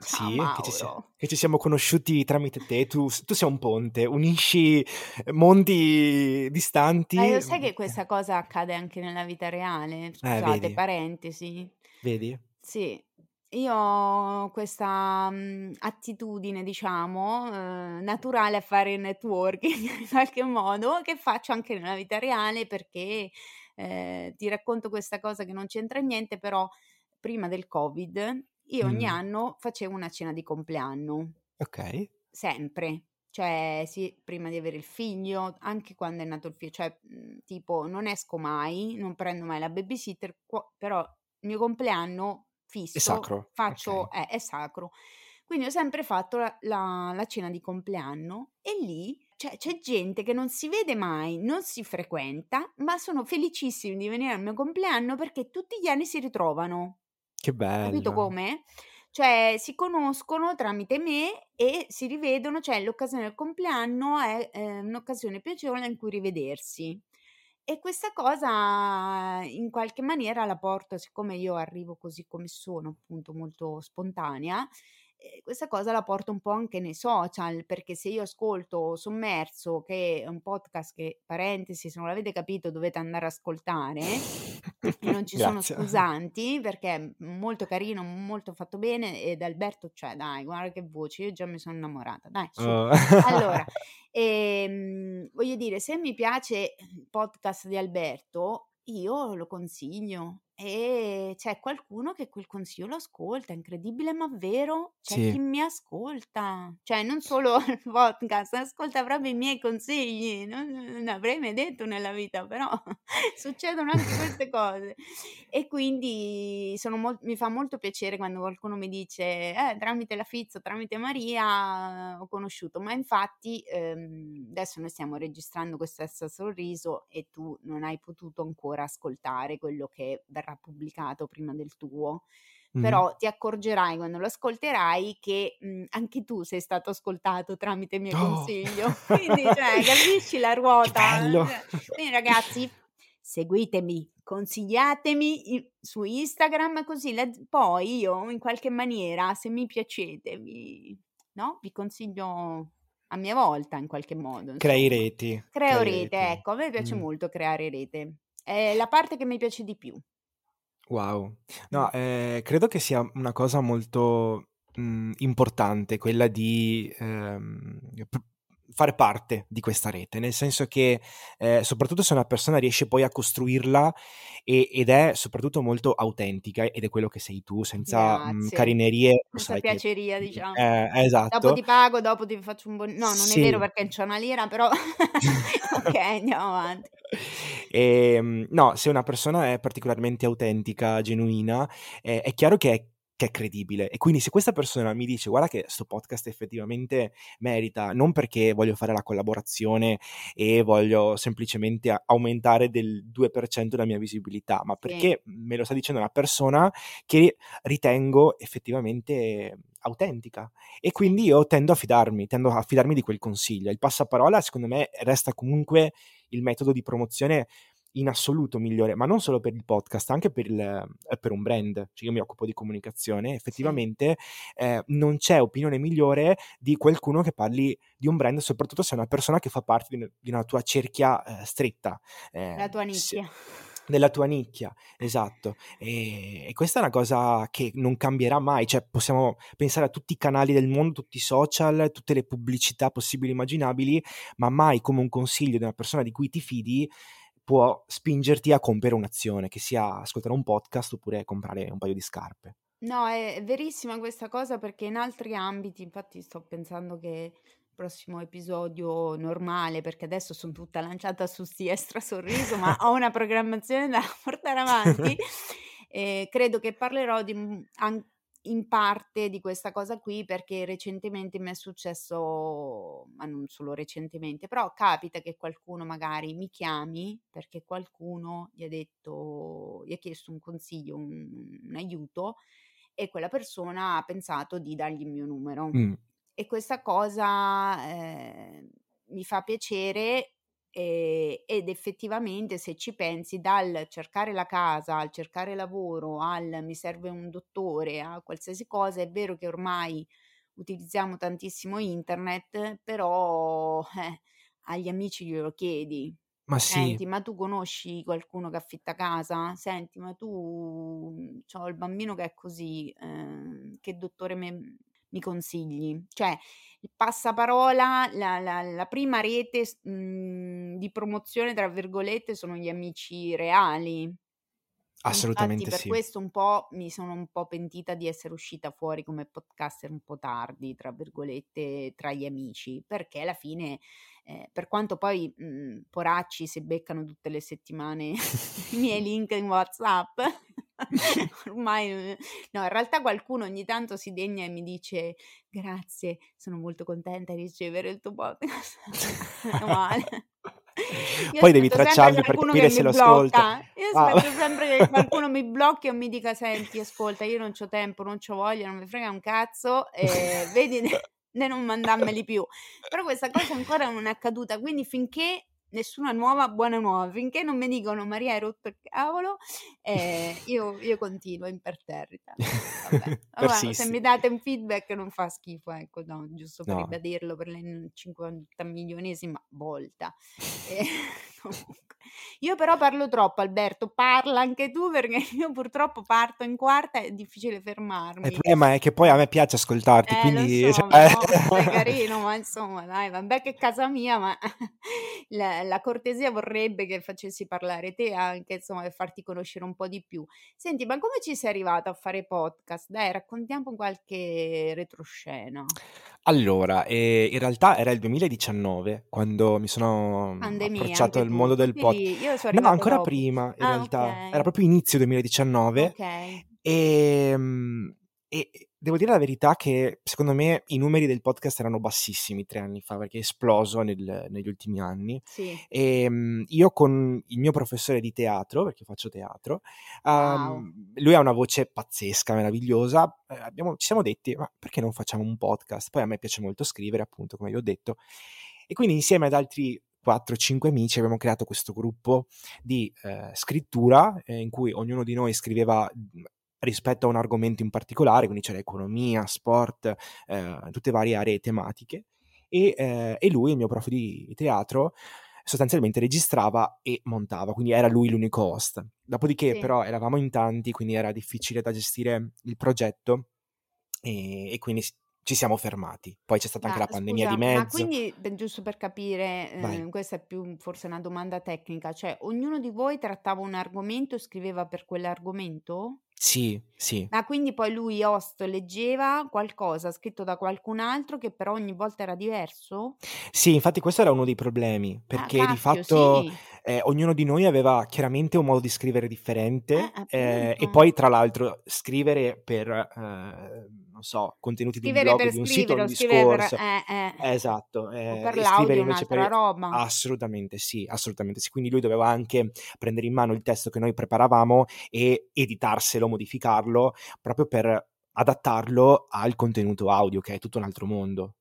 Ciao sì, che ci, si- Mauro. che ci siamo conosciuti tramite te, tu, tu sei un ponte, unisci mondi Ma distanti. lo sai che questa cosa accade anche nella vita reale? Eh, Scusate, vedi, parentesi. vedi? Sì, io ho questa mm, attitudine, diciamo, eh, naturale a fare networking [laughs] in qualche modo, che faccio anche nella vita reale perché eh, ti racconto questa cosa che non c'entra niente, però prima del Covid io ogni Mm, anno facevo una cena di compleanno, ok, sempre. Cioè, sì, prima di avere il figlio, anche quando è nato il figlio, cioè, mm, tipo, non esco mai, non prendo mai la babysitter, qua- però il mio compleanno è fisso sacro, faccio, ok. è, è sacro. Quindi ho sempre fatto la, la- la cena di compleanno e lì cioè, c'è gente che non si vede mai, non si frequenta, ma sono felicissimi di venire al mio compleanno perché tutti gli anni si ritrovano. Che Capito bello. come? Cioè, si conoscono tramite me e si rivedono, cioè l'occasione del compleanno è eh, un'occasione piacevole in cui rivedersi. E questa cosa in qualche maniera la porto, siccome io arrivo così come sono, appunto molto spontanea, eh, questa cosa la porto un po' anche nei social, perché se io ascolto Sommerso, che è un podcast che, parentesi, se non l'avete capito dovete andare a ascoltare, e non [laughs] ci sono [laughs] scusanti perché è molto carino, molto fatto bene ed Alberto, cioè dai, guarda che voce, io già mi sono innamorata, dai, su. Oh. Allora, [laughs] ehm, voglio dire, se mi piace il podcast di Alberto, io lo consiglio e c'è qualcuno che quel consiglio lo ascolta, incredibile ma vero, c'è chi Sì. mi ascolta, cioè non solo il podcast, ascolta proprio i miei consigli, non non avrei mai detto nella vita, però [laughs] succedono anche queste [laughs] cose. E quindi sono mol mi fa molto piacere quando qualcuno mi dice: "Eh, tramite la Fizzo, tramite Maria ho conosciuto", ma infatti, ehm, adesso noi stiamo registrando questo Extra Sorriso e tu non hai potuto ancora ascoltare quello che verrà pubblicato prima del tuo, Mh-mh. però ti accorgerai quando lo ascolterai che, mhmm, anche tu sei stato ascoltato tramite il mio Oh! consiglio. [laughs] Quindi cioè capisci la ruota? Cioè quindi ragazzi seguitemi, consigliatemi su Instagram così la poi io in qualche maniera, se mi piacete, vi no, vi consiglio a mia volta in qualche modo Crei insomma. reti, Creo crei rete, reti. ecco, a me piace Mh. molto creare rete. È la parte che mi piace di più. Wow. Mh. No, ehm, credo che sia una cosa molto, mhmm, importante quella di, ehm, fare parte di questa rete, nel senso che, ehm, soprattutto se una persona riesce poi a costruirla e ed è soprattutto molto autentica, ed è quello che sei tu, senza, mhmm, Grazie. carinerie, Senza che piaceria mh, diciamo. eh, Dopo esatto. ti pago, dopo ti faccio un bon no, non è vero Sì. perché c'ho una lira, però [laughs] okay, andiamo avanti. Ehm, no, se una persona è particolarmente autentica, genuina, è è chiaro che è che è credibile. E quindi se questa persona mi dice: "Guarda che 'sto podcast effettivamente merita", non perché voglio fare la collaborazione e voglio semplicemente aumentare del 2% la mia visibilità, ma Sì. perché me lo sta dicendo una persona che ritengo effettivamente autentica. E Sì. quindi io tendo a fidarmi, tendo a fidarmi di quel consiglio. Il passaparola secondo me resta comunque il metodo di promozione in assoluto migliore, ma non solo per il podcast, anche per il ehm, per un brand. Cioè io mi occupo di comunicazione, Sì. effettivamente, ehm, non c'è opinione migliore di qualcuno che parli di un brand, soprattutto se è una persona che fa parte di un di una tua cerchia, ehm, stretta. La Ehm, tua se nicchia. della tua nicchia, esatto. Ehm, e questa è una cosa che non cambierà mai, cioè possiamo pensare a tutti i canali del mondo, tutti i social, tutte le pubblicità possibili e immaginabili, ma mai come un consiglio di una persona di cui ti fidi può spingerti a compiere un'azione, che sia ascoltare un podcast oppure comprare un paio di scarpe. No, è verissima questa cosa perché in altri ambiti infatti sto pensando che il prossimo episodio normale, perché adesso son tutta lanciata su 'sti Extra Sorriso, ma ho una programmazione da [laughs] portare avanti, [laughs] ehm, credo che parlerò di an in parte di questa cosa qui, perché recentemente mi è successo ma non solo recentemente, però capita che qualcuno magari mi chiami perché qualcuno gli ha detto gli ha chiesto un consiglio, un un aiuto e quella persona ha pensato di dargli il mio numero. Mh. E questa cosa, ehm, mi fa piacere, ehm, ed effettivamente se ci pensi dal cercare la casa, al cercare lavoro, al mi serve un dottore, a qualsiasi cosa, è vero che ormai utilizziamo tantissimo internet, però, [laughs] eh, agli amici glielo chiedi. Ma sì. "Senti, ma tu conosci qualcuno che affitta casa? Senti, ma tu mhmm, c'ho il bambino che è così, ehm, che dottore me mi consigli?" Cioè il passaparola, la la la prima rete s mhmm, di "promozione" tra virgolette sono gli amici reali. Infatti Assolutamente per sì. questo un po' mi sono un po' pentita di essere uscita fuori come podcaster un po' "tardi", tra virgolette, tra gli amici, perché alla fine, ehm, per quanto poi, mhmm, poracci se beccano tutte le settimane [laughs] i miei [laughs] link in WhatsApp, [laughs] ormai n no, in realtà qualcuno ogni tanto si degna e mi dice: "Grazie, sono molto contenta di ricevere il tuo podcast." [laughs] [laughs] Poi devi tracciarli per capire se mi lo ascolta. Io Ah. aspetto sempre che qualcuno mi blocchi o mi dica: "Senti, ascolta, io non c'ho tempo, non c'ho voglia, non me frega un cazzo, ehm, vedi de non mandarmeli più." Però questa cosa ancora non è accaduta, quindi finché nessuna nuova buona nuova, finché non mi dicono: "Maria hai rotto il cavolo", ehm, io io continuo imperterrita. Vabbè, [laughs] allora se mi date un feedback non fa schifo, ecco, no, giusto per No. ribadirlo per l'en cinquantamilionesima volta. [laughs] [laughs] Io però parlo troppo, Alberto, parla anche tu perché [laughs] io purtroppo parto in quarta, è difficile Il fermarmi. problema è che poi a me piace ascoltarti, Eh, quindi... so, cioè- no, [laughs] sei carino, ma insomma, dai, vabbè che è casa mia, ma la, la cortesia vorrebbe che facessi parlare te anche, insomma, per farti conoscere un po' di più. Senti, ma come ci sei arrivato a fare podcast? Dai, raccontiamo qualche retroscena. Allora, eh, in realtà era il 2019 quando mi sono Pandemia, approcciato al mondo del podcast. io sono No, ancora dopo. prima, in Ah, realtà. Era ok. proprio inizio 2019 Ok. e, mm, e devo dire la verità che secondo me i numeri del podcast erano bassissimi tre anni fa perché è esploso nel- negli ultimi anni. Sì. E mm, io con il mio professore di teatro, perché faccio teatro, Wow. ehm, lui ha una voce pazzesca, meravigliosa. eh, abbiamo- ci siamo detti, ma perché non facciamo un podcast? Poi a me piace molto scrivere, appunto, come vi ho detto. E quindi insieme ad altri 4-5 amici abbiamo creato questo gruppo di eh, scrittura eh, in cui ognuno di noi scriveva mh, rispetto a un argomento in particolare, quindi c'era economia, sport, eh, tutte varie aree tematiche. E, eh, e lui, il mio prof di teatro, sostanzialmente registrava e montava, quindi era lui l'unico host. Dopodiché Sì. però eravamo in tanti, quindi era difficile da gestire il progetto e, e quindi ci siamo fermati. Poi c'è stata anche Ma la pandemia scusa, di ma mezzo. quindi, beh, giusto per capire, eh, questa è più forse una domanda tecnica, cioè ognuno di voi trattava un argomento e scriveva per quell'argomento? Sì, sì. Ma quindi poi lui, host, leggeva qualcosa scritto da qualcun altro che però ogni volta era diverso? Sì, infatti questo era uno dei problemi, Ah, perché di cacchio, fatto sì. eh, ognuno di noi aveva chiaramente un modo di scrivere Eh, differente eh, e appunto. poi tra l'altro scrivere per, eh, non so, contenuti di un blog, di un sito, un discorso. Eh, eh. Esatto, eh, per l'audio scrivere invece un'altra per... roba. Assolutamente sì, assolutamente sì. Quindi lui doveva anche prendere in mano il testo che noi preparavamo e editarselo, modificarlo, proprio per adattarlo al contenuto audio, che è tutto un altro mondo.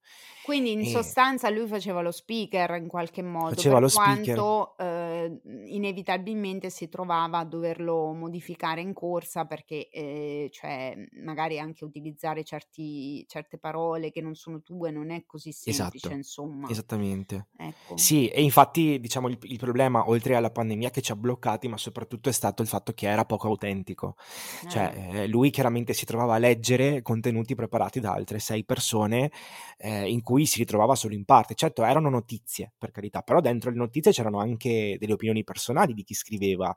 Quindi in E sostanza lui faceva lo speaker in qualche modo, faceva per lo speaker. quanto eh, inevitabilmente si trovava a doverlo modificare in corsa perché eh, cioè, magari anche utilizzare certi- certe parole che non sono tue non è così semplice, Esatto, insomma. esattamente. Ecco. Sì, e infatti diciamo il, il problema, oltre alla pandemia che ci ha bloccati, ma soprattutto è stato il fatto che era poco autentico. Cioè, Eh, eh, lui chiaramente si trovava a leggere contenuti preparati da altre sei persone eh, in cui si ritrovava solo in parte. Certo, erano notizie, per carità, però dentro le notizie c'erano anche delle opinioni personali di chi scriveva.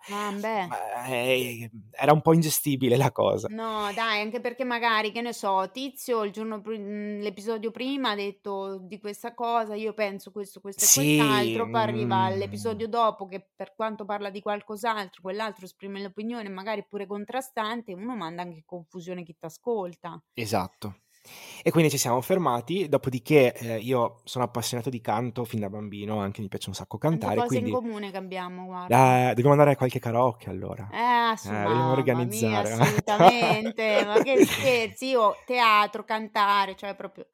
ah, eh, era un po' ingestibile la cosa. No, dai, anche perché magari, che ne so, Tizio il giorno pri- mh, l'episodio prima ha detto di questa cosa, io penso questo, questo e Sì, quest'altro, poi arriva mm, l'episodio dopo che per quanto parla di qualcos'altro, quell'altro esprime l'opinione magari pure contrastante, uno manda anche confusione chi t'ascolta. esatto. E quindi ci siamo fermati, dopodiché eh, io sono appassionato di canto fin da bambino, anche mi piace un sacco Quante cantare, cose in comune che abbiamo, guarda. eh, dobbiamo andare a qualche karaoke allora. Eh, Eh, dobbiamo mamma mia, organizzare. assolutamente, [laughs] ma che scherzi, io teatro, cantare, cioè proprio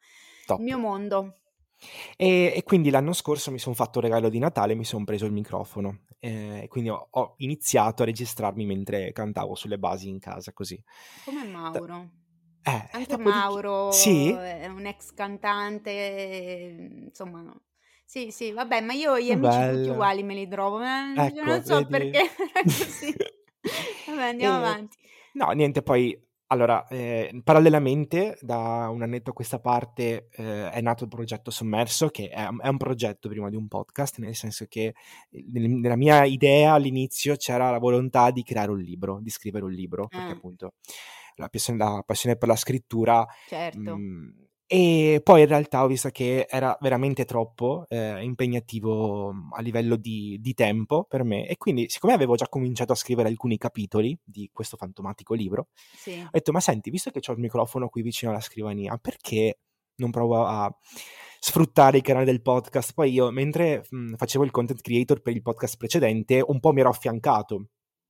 il mio Top. mondo. E, e quindi l'anno scorso mi sono fatto un regalo di Natale, mi sono preso il microfono eh, e quindi ho, ho iniziato a registrarmi mentre cantavo sulle basi in casa, così. Come Mauro. Eh, Anche. Mauro Sì? è un ex cantante, eh, insomma. Sì, sì, vabbè, ma io gli amici tutti uguali me li trovo, ma Ecco, non so vedi? perché [laughs] è così. Vabbè, [laughs] andiamo E, avanti. no, niente, poi, allora, eh, parallelamente, da un annetto a questa parte, eh, è nato il progetto Sommerso, che è, è un progetto prima di un podcast, nel senso che eh, nel- nella mia idea all'inizio c'era la volontà di creare un libro, di scrivere un libro, perché Eh, appunto la passione, la passione per la scrittura certo. Mm, e poi in realtà ho visto che era veramente troppo eh, impegnativo mm, a livello di, di tempo per me e quindi siccome avevo già cominciato a scrivere alcuni capitoli di questo fantomatico libro, Sì. ho detto ma senti, visto che ho il microfono qui vicino alla scrivania, perché non provo a sfruttare il canale del podcast? Poi io mentre mm, facevo il content creator per il podcast precedente un po' mi ero affiancato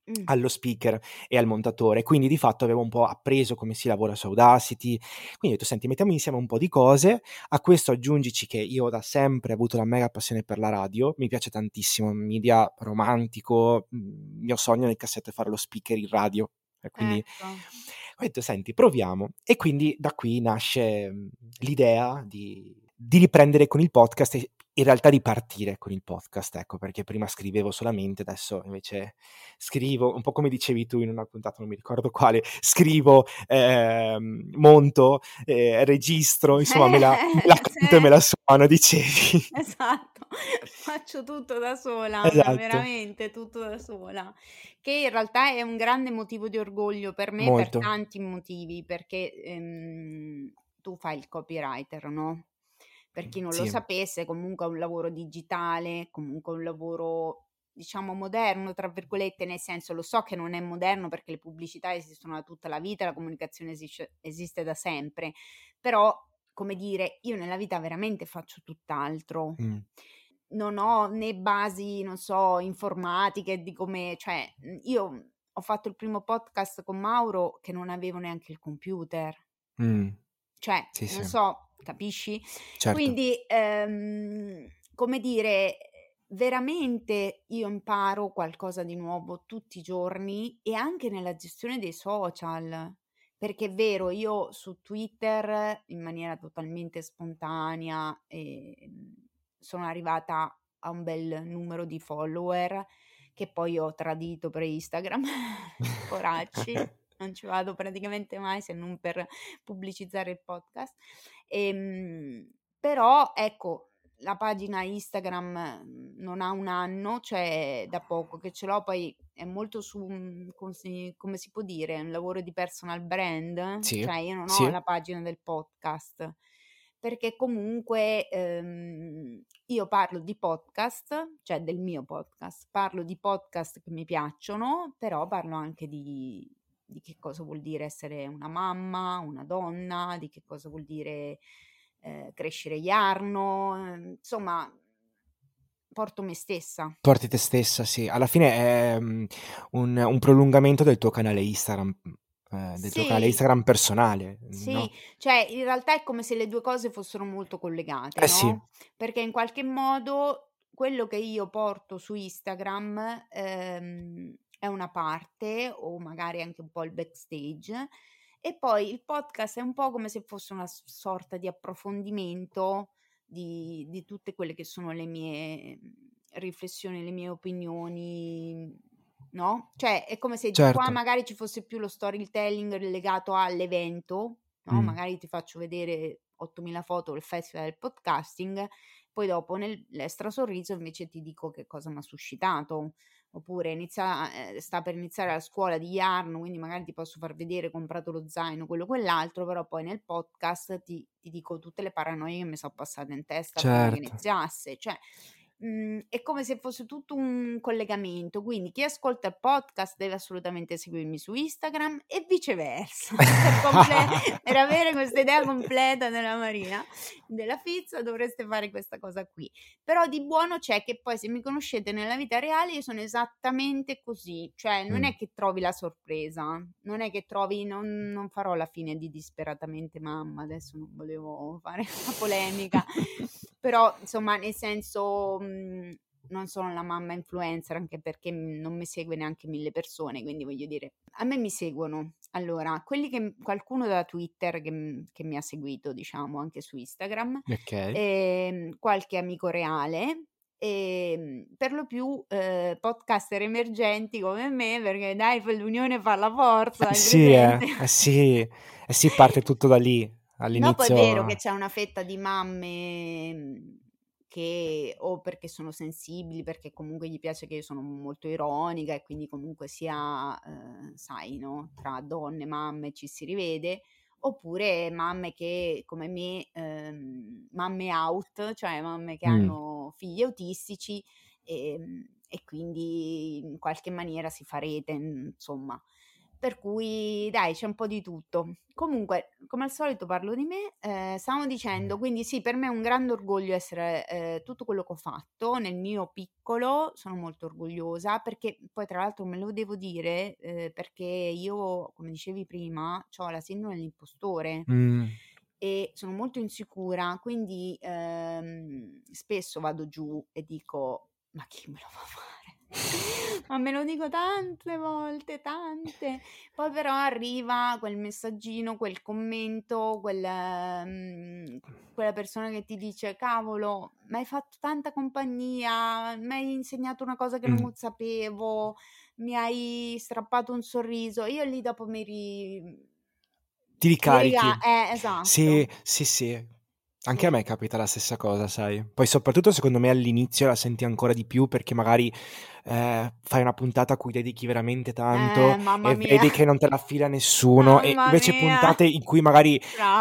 Mm, allo speaker e al montatore, quindi di fatto avevo un po' appreso come si lavora su Audacity, quindi ho detto senti mettiamo insieme un po' di cose, a questo aggiungici che io da sempre ho avuto la mega passione per la radio, mi piace tantissimo, media romantico, mm, mio sogno nel cassetto è fare lo speaker in radio, e quindi ecco. ho detto senti proviamo. E quindi da qui nasce mm, l'idea di, di riprendere con il podcast e in realtà di partire con il podcast, ecco, perché prima scrivevo solamente, adesso invece scrivo, un po' come dicevi tu in una puntata, non mi ricordo quale, scrivo, eh, monto, eh, registro, insomma me la, me [laughs] la canto e me la suono, [laughs] dicevi. Esatto, faccio tutto da sola, esatto. veramente tutto da sola, che in realtà è un grande motivo di orgoglio per me Molto. per tanti motivi, perché ehm, tu fai il copywriter, no? Per chi non lo sapesse, comunque è un lavoro digitale, comunque un lavoro diciamo moderno, tra virgolette, nel senso lo so che non è moderno perché le pubblicità esistono da tutta la vita, la comunicazione esiste, esiste da sempre, però come dire, io nella vita veramente faccio tutt'altro. Mh. Non ho né basi, non so, informatiche di come, cioè, io ho fatto il primo podcast con Mauro che non avevo neanche il computer. Mh. Cioè, Sì, non sì. so, capisci? Certo. Quindi, ehm, come dire, veramente io imparo qualcosa di nuovo tutti i giorni e anche nella gestione dei social. Perché è vero, io su Twitter in maniera totalmente spontanea eh, sono arrivata a un bel numero di follower che poi ho tradito per Instagram, [laughs] [laughs] poracci non ci vado praticamente mai se non per pubblicizzare il podcast. Ehm, però ecco, la pagina Instagram non ha un anno, cioè da poco che ce l'ho, poi è molto su, come si, come si può dire, un lavoro di personal brand, sì, cioè io non ho sì. la pagina del podcast, perché comunque ehm, io parlo di podcast, cioè del mio podcast, parlo di podcast che mi piacciono, però parlo anche di, di che cosa vuol dire essere una mamma, una donna, di che cosa vuol dire eh, crescere Iarno, ehm, insomma porto me stessa. Porti te stessa, sì. Alla fine è um, un, un, prolungamento del tuo canale Instagram. Eh, del sì. tuo canale Instagram personale. Sì, no? cioè in realtà è come se le due cose fossero molto collegate, eh, no? Sì. Perché in qualche modo quello che io porto su Instagram ehm, è una parte o magari anche un po' il backstage e poi il podcast è un po' come se fosse una sorta di approfondimento di, di tutte quelle che sono le mie mhmm, riflessioni, le mie opinioni, no? Cioè è come se certo. qua magari ci fosse più lo storytelling legato all'evento, no? Mm. Magari ti faccio vedere 8000 foto del festival del podcasting, poi dopo nell'extra sorriso invece ti dico che cosa mi ha suscitato oppure inizia, eh, sta per iniziare la scuola di Yarn, quindi magari ti posso far vedere, comprato lo zaino, quello, quell'altro, però poi nel podcast ti, ti dico tutte le paranoie che mi sono passate in testa certo. prima che certo. iniziasse, cioè mhmm, è come se fosse tutto un collegamento, quindi chi ascolta il podcast deve assolutamente seguirmi su Instagram e viceversa, [laughs] per, comple- [laughs] per avere questa idea completa della Marina, della pizza dovreste fare questa cosa qui. Però di buono c'è che poi se mi conoscete nella vita reale io sono esattamente così, cioè non è che trovi la sorpresa, non è che trovi, non, non farò la fine di disperatamente mamma, adesso non volevo fare [laughs] una polemica, però insomma nel senso mhmm, non sono la mamma influencer anche perché non mi segue neanche mille persone, quindi voglio dire, a me mi seguono. Allora, quelli che qualcuno da Twitter che, che mi ha seguito, diciamo, anche su Instagram, okay. e, ehm, qualche amico reale, e ehm, per lo più eh, podcaster emergenti come me, perché dai, l'unione fa la forza. Eh sì, eh, eh sì, eh sì, parte tutto da lì. [laughs] All'inizio... Dopo è vero che c'è una fetta di mamme che o perché sono sensibili, perché comunque gli piace che io sono molto ironica e quindi comunque sia, eh, sai, no? tra donne, mamme ci si rivede, oppure mamme che come me, ehm, mamme out, cioè mamme che mm. hanno figli autistici e, ehm, e quindi in qualche maniera si fa rete, insomma. Per cui dai, c'è un po' di tutto. Comunque, come al solito parlo di me, eh, stavo dicendo, quindi sì, per me è un grande orgoglio essere eh, tutto quello che ho fatto nel mio piccolo, sono molto orgogliosa perché poi tra l'altro me lo devo dire eh, perché io, come dicevi prima, ho la sindrome dell'impostore. Mm. E sono molto insicura, quindi ehm, spesso vado giù e dico: Ma chi me lo fa fare? Ma me lo dico tante volte, tante. Poi però arriva quel messaggino, quel commento, quel, mhmm, quella persona che ti dice: "Cavolo, m'hai fatto tanta compagnia, m'hai insegnato una cosa che Mh. non sapevo, mi hai strappato un sorriso." Io lì dopo mi ri Ti mi ricarichi. riga eh, Sì, esatto. sì, sì. Anche a me capita la stessa cosa, sai. Poi soprattutto secondo me all'inizio la senti ancora di più perché magari, ehm, fai una puntata a cui dedichi veramente tanto Eh, e mia. vedi che non te la fila nessuno e Mamma invece mia. puntate in cui magari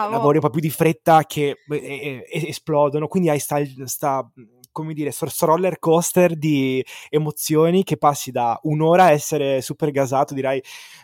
lavori Bravo. un po' più di fretta che e e e esplodono, quindi hai sta sta come dire, sto roller coaster di emozioni che passi da 1 ora a essere super gasato, dirai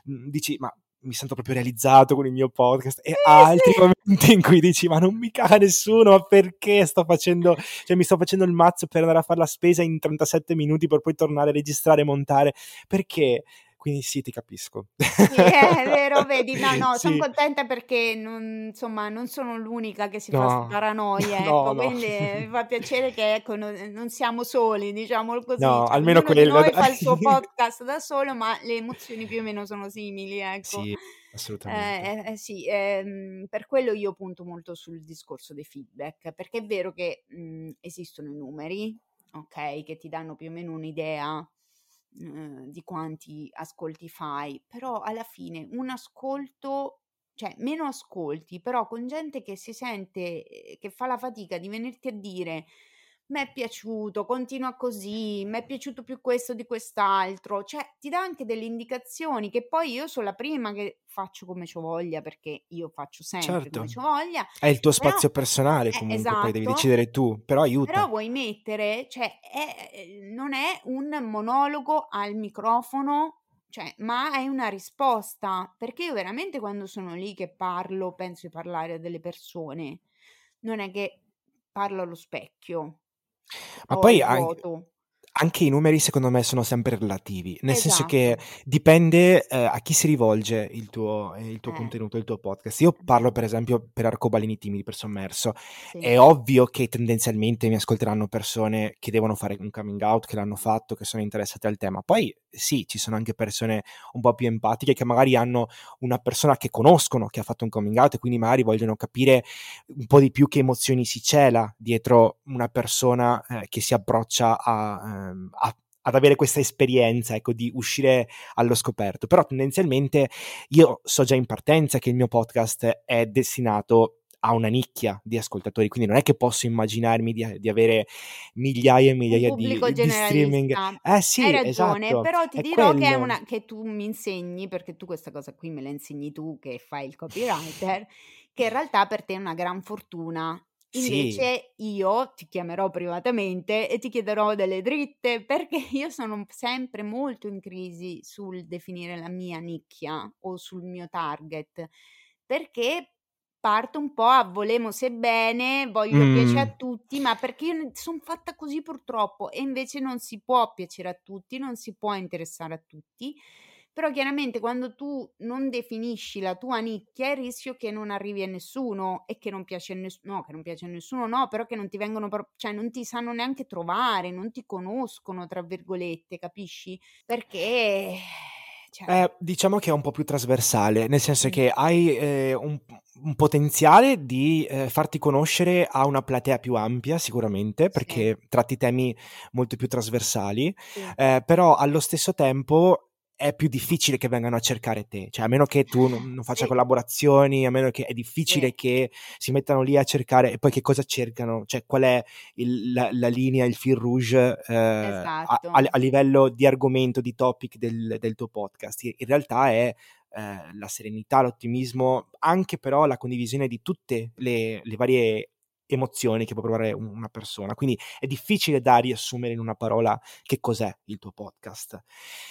mhmm, dici: "Ma mi sento proprio realizzato con il mio podcast", e Sì, altri sì. momenti in cui dici: "Ma non mi caga nessuno, ma perché sto facendo cioè mi sto facendo il mazzo per andare a far la spesa in 37 minuti per poi tornare a registrare e montare, perché?" Quindi sì, ti capisco. Sì, è vero, vedi? No, [laughs] no, Sì. contenta perché non insomma, non sono l'unica che si fa No. paranoie, [laughs] No, ecco, no. quindi mi fa piacere che ecco, non non siamo soli, diciamolo così, No, cioè almeno quello noi fa il suo [laughs] podcast da solo, ma le emozioni più o meno sono simili, ecco. Sì, assolutamente. Eh, eh, eh sì, ehm, per quello io punto molto sul discorso dei feedback, perché è vero che, mhmm, esistono i numeri, okay, che ti danno più o meno un'idea, uhm, di quanti ascolti fai, però alla fine un ascolto cioè meno ascolti, però con gente che si sente ehm, che fa la fatica di venirti a dire: "M'è piaciuto, continua così, m'è piaciuto più questo di quest'altro", cioè ti dà anche delle indicazioni che poi io so la prima che faccio come c'ho voglia, perché io faccio sempre come Certo. c'ho voglia, È il tuo però spazio personale eh, comunque, poi devi esatto. decidere tu, però Però aiuta. vuoi mettere cioè è non è un monologo al microfono, cioè, ma è una risposta, perché io veramente quando sono lì che parlo, penso di parlare a delle persone, non è che parlo allo specchio Ma poi al an vuoto. Anche i numeri secondo me sono sempre relativi, nel senso che Esatto. dipende, ehm, a chi si rivolge il tuo ehm, il tuo Eh. contenuto, il tuo podcast. Io Eh. parlo per esempio per Arcobaleni Timidi, per Sommerso. Sì. È ovvio che tendenzialmente mi ascolteranno persone che devono fare un coming out, che l'hanno fatto, che sono interessate al tema. Poi sì, ci sono anche persone un po' più empatiche che magari hanno una persona che conoscono che ha fatto un coming out e quindi magari vogliono capire un po' di più che emozioni si cela dietro una persona, ehm, che si approccia a ehm, a ad avere questa esperienza, ecco, di uscire allo scoperto. Però tendenzialmente io so già in partenza che il mio podcast è destinato a una nicchia di ascoltatori, quindi non è che posso immaginarmi di di avere migliaia e migliaia di di streaming eh Hai sì, ragione, esatto, però ti dirò che una che tu mi insegni, perché tu questa cosa qui me la insegni tu che fai il copywriter, che in realtà per te è una gran fortuna. Sì. Invece io ti chiamerò privatamente e ti chiederò delle dritte, perché [laughs] io sono sempre molto in crisi sul definire la mia nicchia o sul mio target, perché parto un po' a volemo se bene, voglio piacere a tutti, ma perché io n son fatta così purtroppo e invece non si può piacere a tutti, non si può interessare a tutti. Però chiaramente quando tu non definisci la tua nicchia, il rischio che non arrivi a nessuno e che non piaci a ness no, che non piaci a nessuno no, però che non ti vengono pro cioè non ti sanno neanche trovare, non ti "conoscono" tra virgolette, capisci? Perché cioè Eh, diciamo che è un po' più trasversale, nel senso Sì. che hai, ehm, un un potenziale di, ehm, farti conoscere a una platea più ampia sicuramente, Sì. perché tratti temi molto più trasversali, Sì. ehm, però allo stesso tempo è più difficile che vengano a cercare te, cioè a meno che tu non non faccia Sì. collaborazioni, a meno che è Sì. difficile che si mettano lì a cercare e poi che cosa cercano, cioè qual è il la la linea, il fil rouge, a Esatto. a a livello di argomento, di topic del del tuo podcast. In realtà è, ehm, la serenità, l'ottimismo, anche però la condivisione di tutte le le varie emozioni che può provare una persona. Quindi è difficile da riassumere in una parola che cos'è il tuo podcast.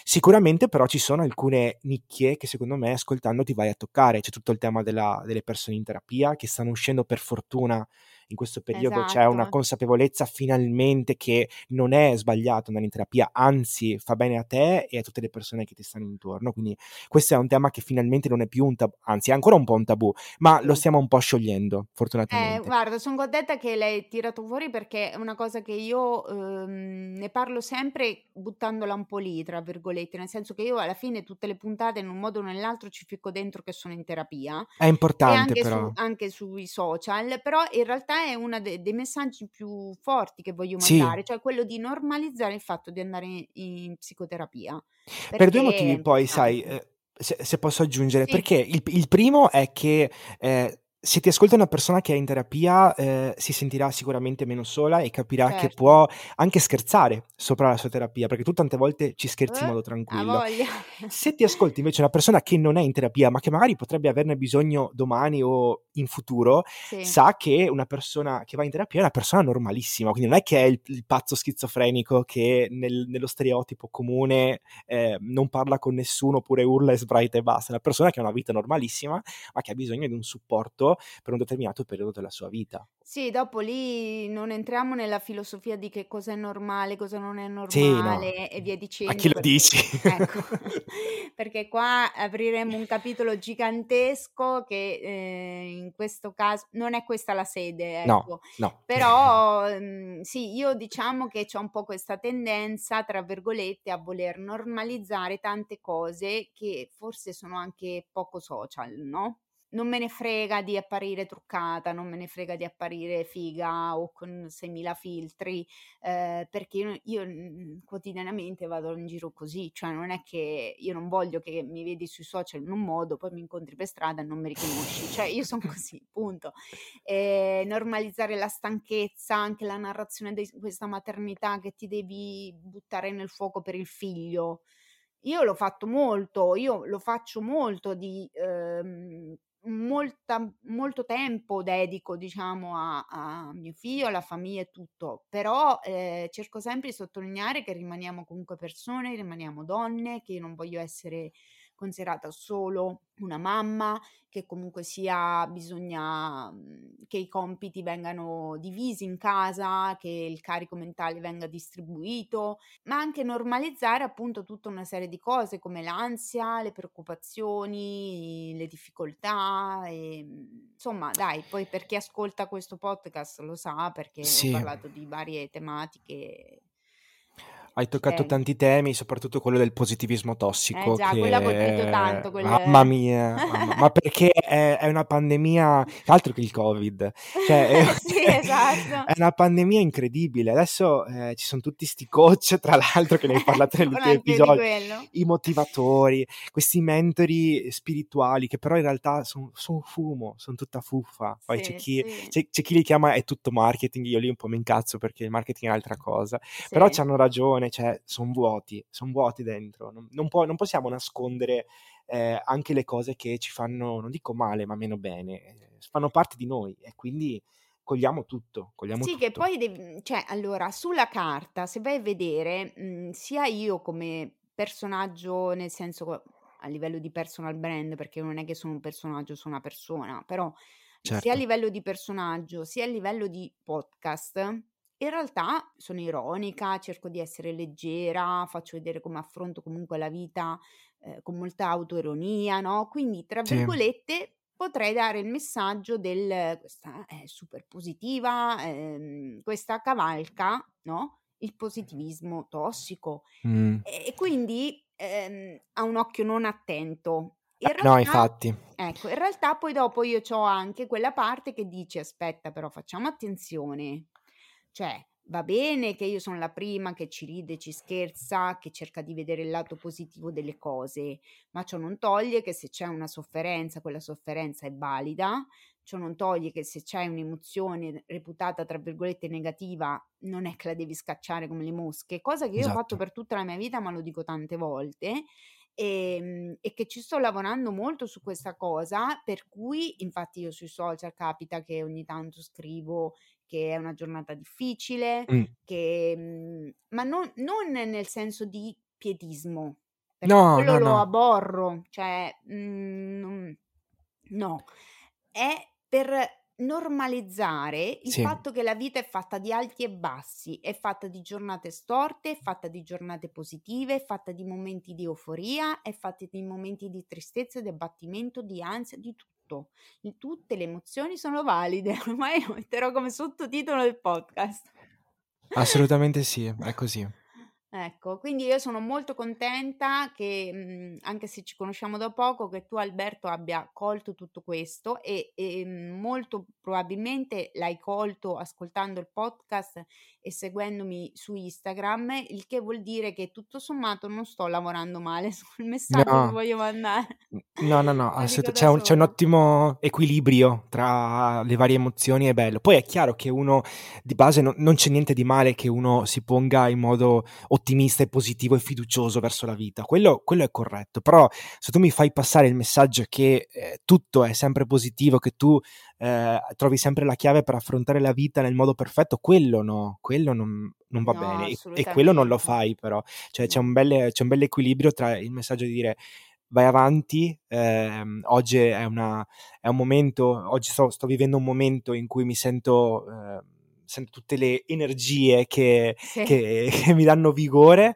Sicuramente però ci sono alcune nicchie che secondo me ascoltando ti vai a toccare. C'è tutto il tema della delle persone in terapia che stanno uscendo per fortuna in questo periodo esatto. c'è una Esatto. consapevolezza finalmente che non è sbagliato andare in terapia, anzi fa bene a te e a tutte le persone che ti stanno intorno. Quindi questo è un tema che finalmente non è più un tabù, anzi è ancora un po' un tabù, ma lo stiamo un po' sciogliendo, Eh, fortunatamente. guarda, son contenta che l'hai tirato fuori perché è una cosa che io, uhm, ne parlo sempre buttandola un po' lì, tra virgolette, nel senso che io alla fine tutte le puntate in un modo o nell'altro ci ficco dentro che sono in terapia È importante anche su però. anche sui social, però in realtà è una de dei messaggi più forti che voglio Sì. mandare, cioè quello di normalizzare il fatto di andare in in psicoterapia, Per 2 perché è motivi poi sai, importante. ehm, se se posso aggiungere, Sì. perché il il primo è che, ehm, se ti ascolta una persona che è in terapia, ehm, si sentirà sicuramente meno sola e capirà che Certo. può anche scherzare sopra la sua terapia, perché tu tante volte ci scherzi in Eh, modo tranquillo. Se ti ascolti invece una persona che non è in terapia, ma che magari potrebbe averne bisogno domani o in futuro, Sì. sa che una persona che va in terapia è una persona normalissima, quindi non è che è il il pazzo schizofrenico che nel nello stereotipo comune, ehm, non parla con nessuno oppure urla e sbraita e basta. È una persona che ha una vita normalissima, ma che ha bisogno di un supporto per un determinato periodo della sua vita. Sì, dopo lì non entriamo nella filosofia di che cosa è normale, cosa non è Sì, no. normale e via A chi dicendo lo perché dici? [laughs] ecco, [laughs] perché qua apriremmo un capitolo gigantesco che, ehm, in questo caso non è questa la sede, No, ecco. no. Però, mhmm, sì, io diciamo che c'ho un po' questa tendenza, tra virgolette, a voler normalizzare tante cose che forse sono anche poco social, no, non me ne frega di apparire truccata, non me ne frega di apparire figa o con 6000 filtri, ehm, perché io io, mhmm, quotidianamente vado in giro così, cioè non è che io non voglio che mi vedi sui social in un modo, poi mi incontri per strada e non mi riconosci, cioè io son [laughs] così, punto. Ehm, normalizzare la stanchezza, anche la narrazione di questa maternità che ti devi buttare nel fuoco per il figlio. Io l'ho fatto molto, io lo faccio molto di, ehm, molta molto tempo dedico diciamo a a mio figlio, alla famiglia e tutto, però, ehm, cerco sempre di sottolineare che rimaniamo comunque persone, rimaniamo donne, che io non voglio essere considerata solo una mamma, che comunque sia bisogna, mhmm, che i compiti vengano divisi in casa, che il carico mentale venga distribuito, ma anche normalizzare appunto tutta una serie di cose come l'ansia, le preoccupazioni, le difficoltà, ehm, insomma dai, poi per chi ascolta questo podcast lo sa perché ho Sì. parlato di varie tematiche Hai toccato Okay. tanti temi, soporatutto quello del positivismo Eh tossico già, quello ha colpito che tanto, quel mamma mia, mamma ma perché è è una pandemia altro che il Covid, cioè [laughs] è Sì, esatto. è una pandemia incredibile. Adesso, ehm, ci son tutti 'sti coach, tra l'altro che ne hai parlato [laughs] negli ultimi anche di episodi, quello. i motivatori, questi mentori spirituali che però in realtà son son fumo, son tutta fuffa. Poi c'è Sì, chi sì. c'è c'è chi li chiama è tutto marketing, io lì un po' mi incazzo perché il marketing è un'altra cosa. Però Sì. c'hanno ragione, cioè son vuoti, son vuoti dentro. Non non può non possiamo nascondere, ehm, anche le cose che ci fanno, non dico male, ma meno bene, ehm, fanno parte di noi e quindi cogliamo tutto, cogliamo Sì, che tutto. poi dev mhmm, cioè allora sulla carta se vai a vedere, mhmm, sia io come personaggio, nel senso a livello di personal brand, perché non è che sono un personaggio, sono una persona, però sia a Certo. livello di personaggio, sia a livello di podcast, in realtà sono ironica, cerco di essere leggera, faccio vedere come affronto comunque la vita, ehm, con molta autoironia, no, quindi tra Sì. virgolette potrei dare il messaggio del questa è super positiva, ehm, questa cavalca, no, il positivismo tossico Mh. e e quindi, ehm, ha un occhio non attento. In Eh, no, realtà infatti. ecco, in realtà poi dopo io c'ho anche quella parte che dice: "Aspetta però facciamo attenzione, cioè va bene che io son la prima che ci ride, ci scherza, che cerca di vedere il lato positivo delle cose, ma ciò non toglie che se c'è una sofferenza, quella sofferenza è valida, ciò non toglie che se c'è un'emozione reputata, tra virgolette, "negativa", non è che la devi scacciare come le mosche", cosa che io ho fatto Esatto. per tutta la mia vita, ma lo dico tante volte, ehm, e che ci sto lavorando molto su questa cosa, per cui infatti io sui social capita che ogni tanto scrivo che è una giornata difficile, Mh. che mhmm, ma non non nel senso di pietismo, perché No, quello no, lo no. aborro, cioè, mhmm, non no, è per normalizzare il Sì. fatto che la vita è fatta di alti e bassi, è fatta di giornate storte, è fatta di giornate positive, è fatta di momenti di euforia, è fatta di momenti di tristezza, di abbattimento, di ansia, di tutto. Tutte le emozioni sono valide. [laughs] Ormai lo metterò come sottotitolo del podcast. Assolutamente sì, è [laughs] così. Ecco, quindi io sono molto contenta che, mhmm, anche se ci conosciamo da poco, che tu Alberto abbia colto tutto questo e, ehm, molto probabilmente l'hai colto ascoltando il podcast e seguendomi su Instagram, il che vuol dire che tutto sommato non sto lavorando male [laughs] sul messaggio che No. voglio mandare. No, no, no, [laughs] c'è un c'è un ottimo equilibrio tra le varie emozioni, è bello. Poi è chiaro che uno di base no non c'è niente di male che uno si ponga in modo ottimista e positivo e fiducioso verso la vita, quello quello è corretto, però se tu mi fai passare il messaggio che, ehm, tutto è sempre positivo, che tu, ehm, trovi sempre la chiave per affrontare la vita nel modo perfetto, quello no, quello non non va No, bene e e quello non lo fai però. Cioè c'è un bel c'è un bell'equilibrio tra il messaggio di dire: "Vai avanti, ehm, oggi è una è un momento oggi sto sto vivendo un momento in cui mi sento ehm, sento tutte le energie che Sì. che [laughs] che mi danno vigore,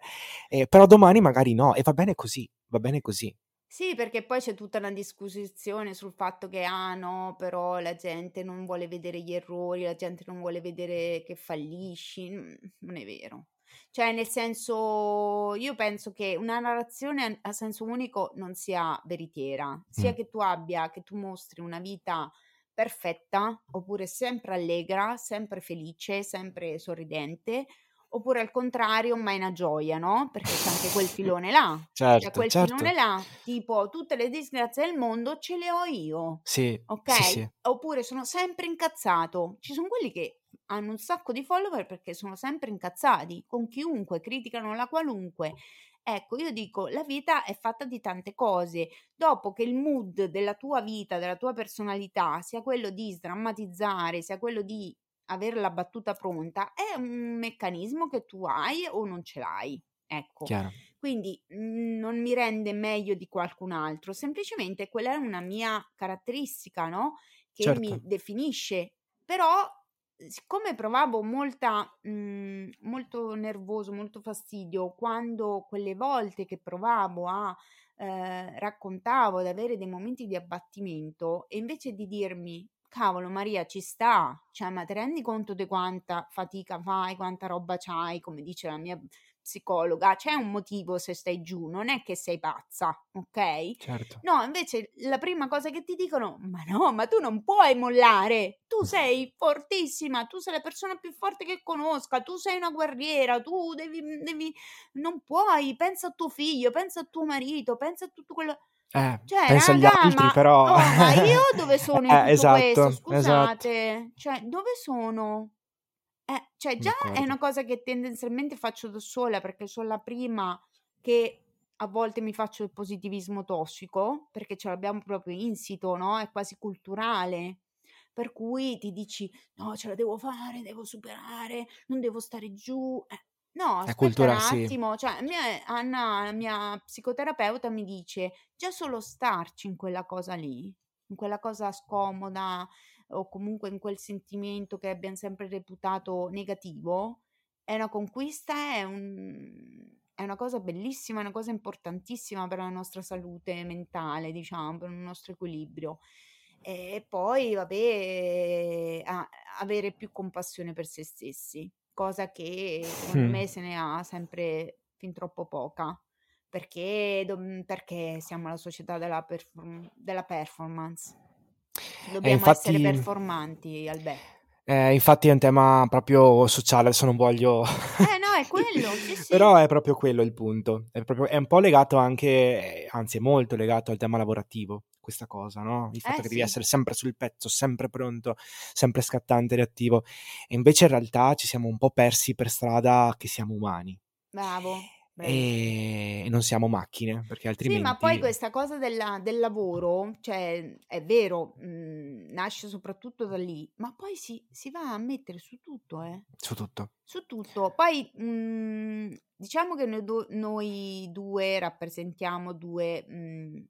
ehm, però domani magari no e va bene così, va bene così." Sì, perché poi c'è tutta una disquisizione sul fatto che: "Ah no, però la gente non vuole vedere gli errori, la gente non vuole vedere che fallisci." Non è vero. Cioè, nel senso, io penso che una narrazione a senso unico non sia veritiera, sia Mh. che tu abbia che tu mostri una vita perfetta, oppure sempre allegra, sempre felice, sempre sorridente, oppure al contrario mai una gioia, no, perché c'è anche quel [laughs] filone là. C'è Certo, quel filone certo. là, tipo: "Tutte le disgrazie del mondo ce le ho io." Sì, sì, Okay? sì. Oppure: "Sono sempre incazzato." Ci son quelli che hanno un sacco di follower perché sono sempre incazzati, con chiunque, criticano la qualunque. Ecco, io dico: la vita è fatta di tante cose. Dopo che il mood della tua vita, della tua personalità sia quello di sdrammatizzare, sia quello di avere la battuta pronta, è un meccanismo che tu hai o non ce l'hai. Ecco. Chiaro. Quindi, mhmm, non mi rende meglio di qualcun altro, semplicemente quella è una mia caratteristica, no, che mi Certo. definisce. Però, siccome provavo molta mhmm, molto nervoso, molto fastidio quando quelle volte che provavo a ehm, raccontavo di avere dei momenti di abbattimento e invece di dirmi: "Cavolo Maria ci sta, cioè ma te rendi conto di quanta fatica fai, quanta roba c'hai?" Come dice la mia psicologa, "C'è un motivo se stai giù, non è che sei pazza, okay?" Certo. No, invece la prima cosa che ti dicono: "Ma no, ma tu non puoi mollare, tu sei fortissima, tu sei la persona più forte che conosca, tu sei una guerriera, tu devi devi non puoi, pensa a tuo figlio, pensa a tuo marito, pensa a tutto quello" Eh, Cioè penso agli raga, altri ma però oh, ma [laughs] io dove sono in eh, tutto questo? esatto, esatto. Scusate, cioè dove sono? Eh, cioè già è D'accordo. una cosa che tendenzialmente faccio da sola, perché son la prima che a volte mi faccio il positivismo tossico, perché ce l'abbiamo proprio insito, no, è quasi culturale. Per cui ti dici: "No, ce la devo fare, devo superare, non devo stare giù." Eh, no, aspetta un cultura sì. attimo, cioè a me Anna, la mia psicoterapeuta, mi dice: "Già solo starci in quella cosa lì, in quella cosa scomoda o comunque in quel sentimento che abbiam sempre reputato negativo, è una conquista, è un è una cosa bellissima, è una cosa importantissima per la nostra salute mentale, diciamo, per il nostro equilibrio." E poi vabbè, a avere più compassione per se stessi, cosa che secondo me se ne ha sempre fin troppo poca, perché perché siamo la società della perform della performance. Eh, Dobbiamo essere infatti performanti, Albè. eh, infatti è un tema proprio sociale, adesso non voglio Eh no, è [laughs] quello, sì, sì. però è proprio quello il punto. È proprio è un po' legato anche anzi è molto legato al tema lavorativo questa cosa, no, il fatto Eh che devi sì. essere sempre sul pezzo, sempre pronto, sempre scattante, reattivo. E invece in realtà ci siamo un po' persi per strada che siamo umani. Bravo, bravissimo. E non siamo macchine, perché Sì, ma poi altrimenti questa cosa della del lavoro, cioè è vero, mhmm, nasce soprattutto da lì, ma poi si si va a mettere su tutto, eh. Su tutto. Su tutto. Poi, mhmm, diciamo che noi du noi 2 rappresentiamo 2, mhmm,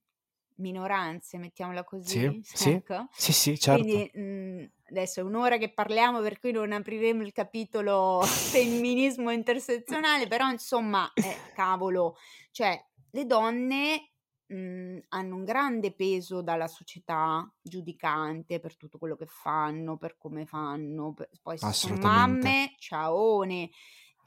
minoranze, mettiamola Sì, così, [laughs] sì, ecco. sì, sì, certo. Quindi, mhmm, adesso è un'ora che parliamo, per cui non apriremo il capitolo [laughs] femminismo intersezionale, però insomma, eh, cavolo, cioè le donne, mhmm, hanno un grande peso dalla società giudicante per tutto quello che fanno, per come fanno, p poi se sono mamme, ciaone.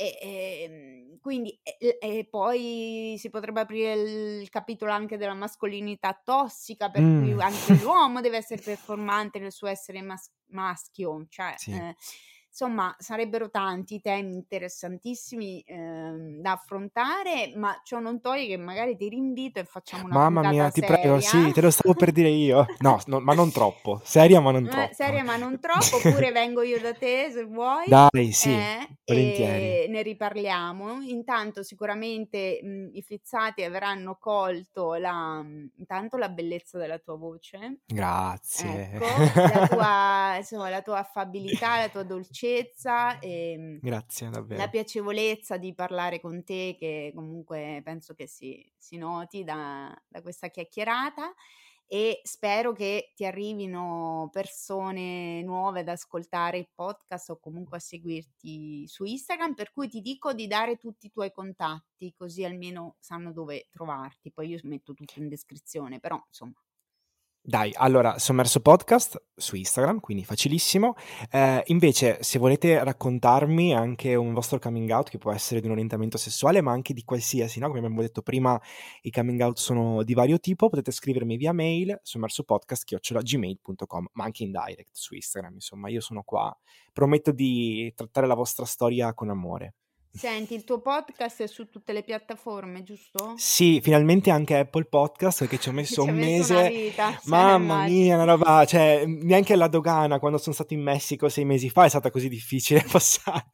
E, ehm, quindi e e poi si potrebbe aprire il capitolo anche della mascolinità tossica, per cui Mh. anche l'uomo [laughs] deve essere performante nel suo essere mas maschio, cioè, Sì. ehm, insomma sarebbero tanti temi interessantissimi, ehm, da affrontare, ma ciò non toglie che magari ti rinvito e facciamo una Mamma mia, ti prego, seria. sì, te lo stavo per dire io. No, no, ma non troppo. Seria, ma non Eh, troppo. seria ma non troppo, [laughs] oppure vengo io da te se vuoi, Dai, sì, eh, volentieri. e ne riparliamo. Intanto sicuramente, mhmm, i fizzati avranno colto la intanto la bellezza della tua voce. Grazie. Ecco, la [laughs] tua insomma la tua affabilità, la tua dolcezza, ehm, Grazie, la piacevolezza di parlare con te che comunque penso che si si noti da da questa chiacchierata e spero che ti arrivino persone nuove ad ascoltare il podcast o comunque a seguirti su Instagram, per cui ti dico di dare tutti i tuoi contatti, così almeno sanno dove trovarti. Poi io metto tutto in descrizione, però insomma. Dai, allora, Sommerso Podcast su Instagram, quindi facilissimo. Ehm, invece se volete raccontarmi anche un vostro coming out, che può essere di un orientamento sessuale, ma anche di qualsiasi, no, come abbiamo detto prima i coming out sono di vario tipo, potete scrivermi via mail sommersopodcast@gmail.com, ma anche in direct su Instagram, insomma io sono qua. Prometto di trattare la vostra storia con amore. Senti, il tuo podcast è su tutte le piattaforme, giusto? Sì, finalmente anche Apple Podcast, perché ci ho messo [laughs] Ci un messo mese. vita, Mamma mia, una roba cioè, neanche alla dogana, quando son stato in Messico 6 mesi fa, è stata così difficile [laughs] passare.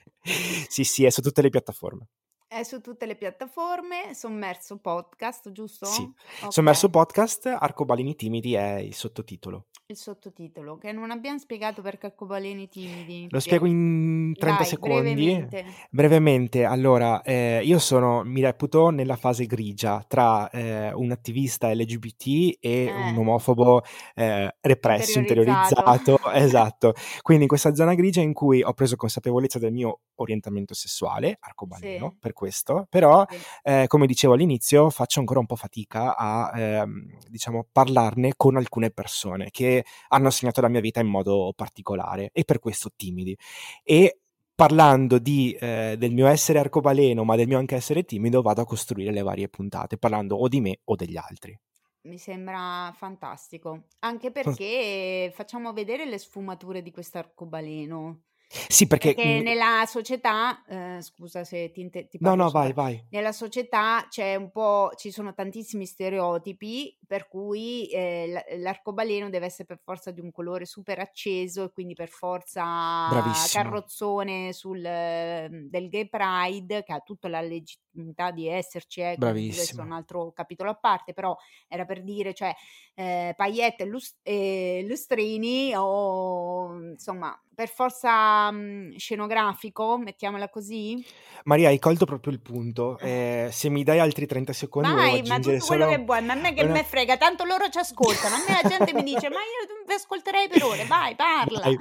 Sì, sì, è su tutte le piattaforme. È su tutte le piattaforme, Sommerso Podcast, giusto? Sì. Sommerso Okay. Podcast, Arcobaleni timidi è il sottotitolo. Il sottotitolo, che non abbiam spiegato perché arcobaleni timidi. Lo spiego in 30 Dai, secondi. brevemente. Brevemente, allora, ehm, io sono mi reputo nella fase grigia tra, ehm, un attivista LGBT e un Eh. omofobo, ehm, represso, Interiorizzato. [laughs] esatto. Quindi in questa zona grigia in cui ho preso consapevolezza del mio orientamento sessuale, arcobaleno, Sì. per questo, però, Sì. ehm, come dicevo all'inizio, faccio ancora un po' fatica a, ehm, diciamo parlarne con alcune persone che hanno segnato la mia vita in modo particolare e per questo timidi. E parlando di ehm, del mio essere arcobaleno, ma del mio anche essere timido, vado a costruire le varie puntate, parlando o di me o degli altri. Mi sembra fantastico, anche perché facciamo vedere le sfumature di quest'arcobaleno. Sì, perché, Perché nella società, ehm, scusa se ti inte ti No, no, vai, vai. nella società c'è un po' ci sono tantissimi stereotipi per cui, ehm, l l'arcobaleno deve essere per forza di un colore super acceso e quindi per forza Bravissima. carrozzone sul mhmm, del Gay Pride, che ha tutta la legittimità di esserci eh, questo è un altro capitolo a parte, però era per dire, cioè, ehm, paillette e lus e lustrini o insomma per forza, mhmm, scenografico, mettiamola così? Maria, hai colto proprio il punto. Ehm, se mi dai altri 30 secondi Vai, ma tutto quello solo che vuoi, ma a me che una me frega, tanto loro ci ascoltano. A me la gente mi dice: "Ma io vi ascolterei per ore". Vai, parla. Dai.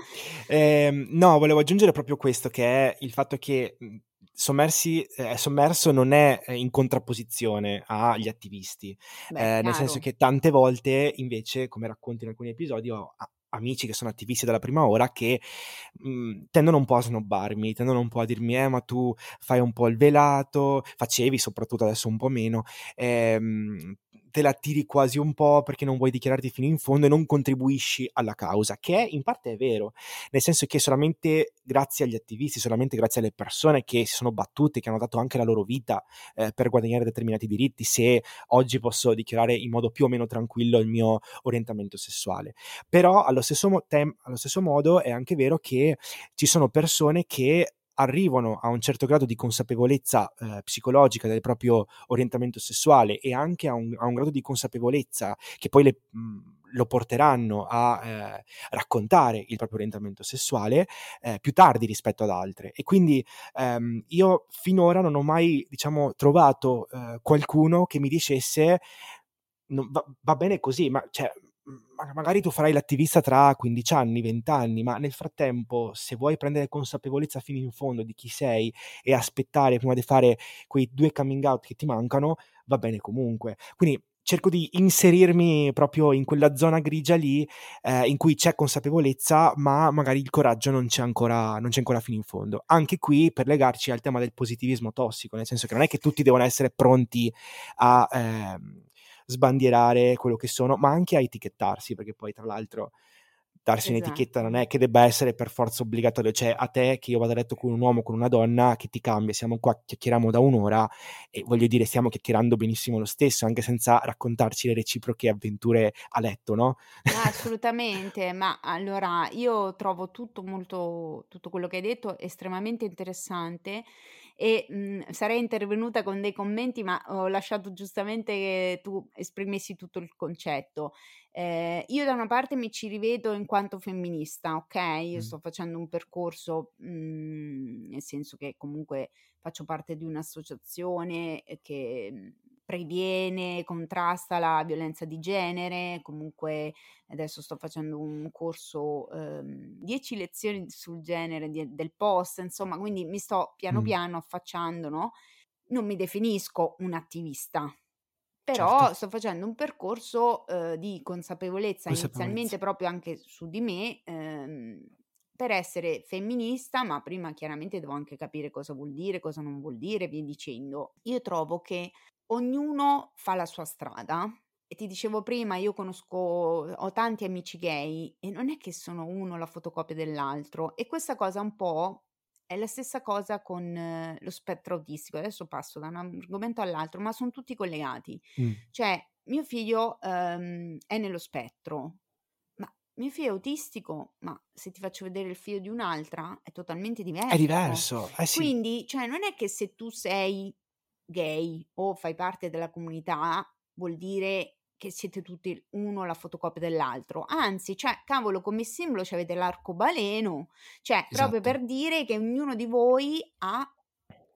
Ehm, no, volevo aggiungere proprio questo, che è il fatto che, Sommersi ehm, Sommerso non è in contrapposizione agli attivisti, Beh, ehm, nel senso che tante volte invece, come racconto in alcuni episodi, ho amici che sono attivisti dalla prima ora che, mhmm, tendono un po' a snobbarmi, tendono un po' a dirmi: "Eh, ma tu fai un po' il velato", facevi soprattutto, adesso un po' meno, ehm, "te la tiri quasi un po' perché non vuoi dichiararti fino in fondo e non contribuisci alla causa", che in parte è vero, nel senso che solamente grazie agli attivisti, solamente grazie alle persone che si sono battute, che hanno dato anche la loro vita, ehm, per guadagnare determinati diritti, se oggi posso dichiarare in modo più o meno tranquillo il mio orientamento sessuale. Però allo stesso mo tem allo stesso modo è anche vero che ci sono persone che arrivano a un certo grado di consapevolezza, ehm, psicologica del proprio orientamento sessuale e anche a un a un grado di consapevolezza che poi le mhmm, lo porteranno a, ehm, raccontare il proprio orientamento sessuale, ehm, più tardi rispetto ad altre. E quindi, ehm, io finora non ho mai, diciamo, trovato, ehm, qualcuno che mi dicesse: va, va, bene così, ma cioè, magari tu farai l'attivista tra 15 anni, 20 anni, ma nel frattempo, se vuoi prendere consapevolezza fino in fondo di chi sei e aspettare prima di fare quei due coming out che ti mancano, va bene comunque. Quindi cerco di inserirmi proprio in quella zona grigia lì eh, in cui c'è consapevolezza, ma magari il coraggio non c'è, ancora, non c'è ancora fino in fondo. Anche qui per legarci al tema del positivismo tossico, nel senso che non è che tutti devono essere pronti a eh, sbandierare quello che sono, ma anche a etichettarsi, perché poi tra l'altro darsi esatto. un'etichetta non è che debba essere per forza obbligatorio, cioè a te che io vado a letto con un uomo con una donna che ti cambia, siamo qua, chiacchieriamo da un'ora e voglio dire stiamo chiacchierando benissimo lo stesso, anche senza raccontarci le reciproche avventure a letto, no? [laughs] Assolutamente, ma allora io trovo tutto molto, tutto quello che hai detto estremamente interessante e mh, sarei intervenuta con dei commenti, ma ho lasciato giustamente che tu esprimessi tutto il concetto. Eh, io da una parte mi ci rivedo in quanto femminista, ok? Io mm. sto facendo un percorso, mh, nel senso che comunque faccio parte di un'associazione che previene, contrasta la violenza di genere, comunque adesso sto facendo un corso, ehm, 10 lezioni sul genere di, del post, insomma, quindi mi sto piano mm. piano affacciando, no? Non mi definisco un attivista, però certo. sto facendo un percorso eh, di consapevolezza, consapevolezza, inizialmente proprio anche su di me, ehm, per essere femminista, ma prima chiaramente devo anche capire cosa vuol dire, cosa non vuol dire, via dicendo. Io trovo che ognuno fa la sua strada. E ti dicevo prima, io conosco, ho tanti amici gay e non è che sono uno la fotocopia dell'altro. E questa cosa un po' è la stessa cosa con eh, lo spettro autistico. Adesso passo da un argomento all'altro, ma sono tutti collegati. Mm. Cioè, mio figlio um, è nello spettro, ma mio figlio è autistico, ma se ti faccio vedere il figlio di un'altra è totalmente diverso. È diverso, eh sì. Quindi, cioè, non è che se tu sei gay o fai parte della comunità vuol dire che siete tutti uno la fotocopia dell'altro, anzi, cioè, cavolo, come simbolo avete l'arcobaleno, cioè, esatto. proprio per dire che ognuno di voi ha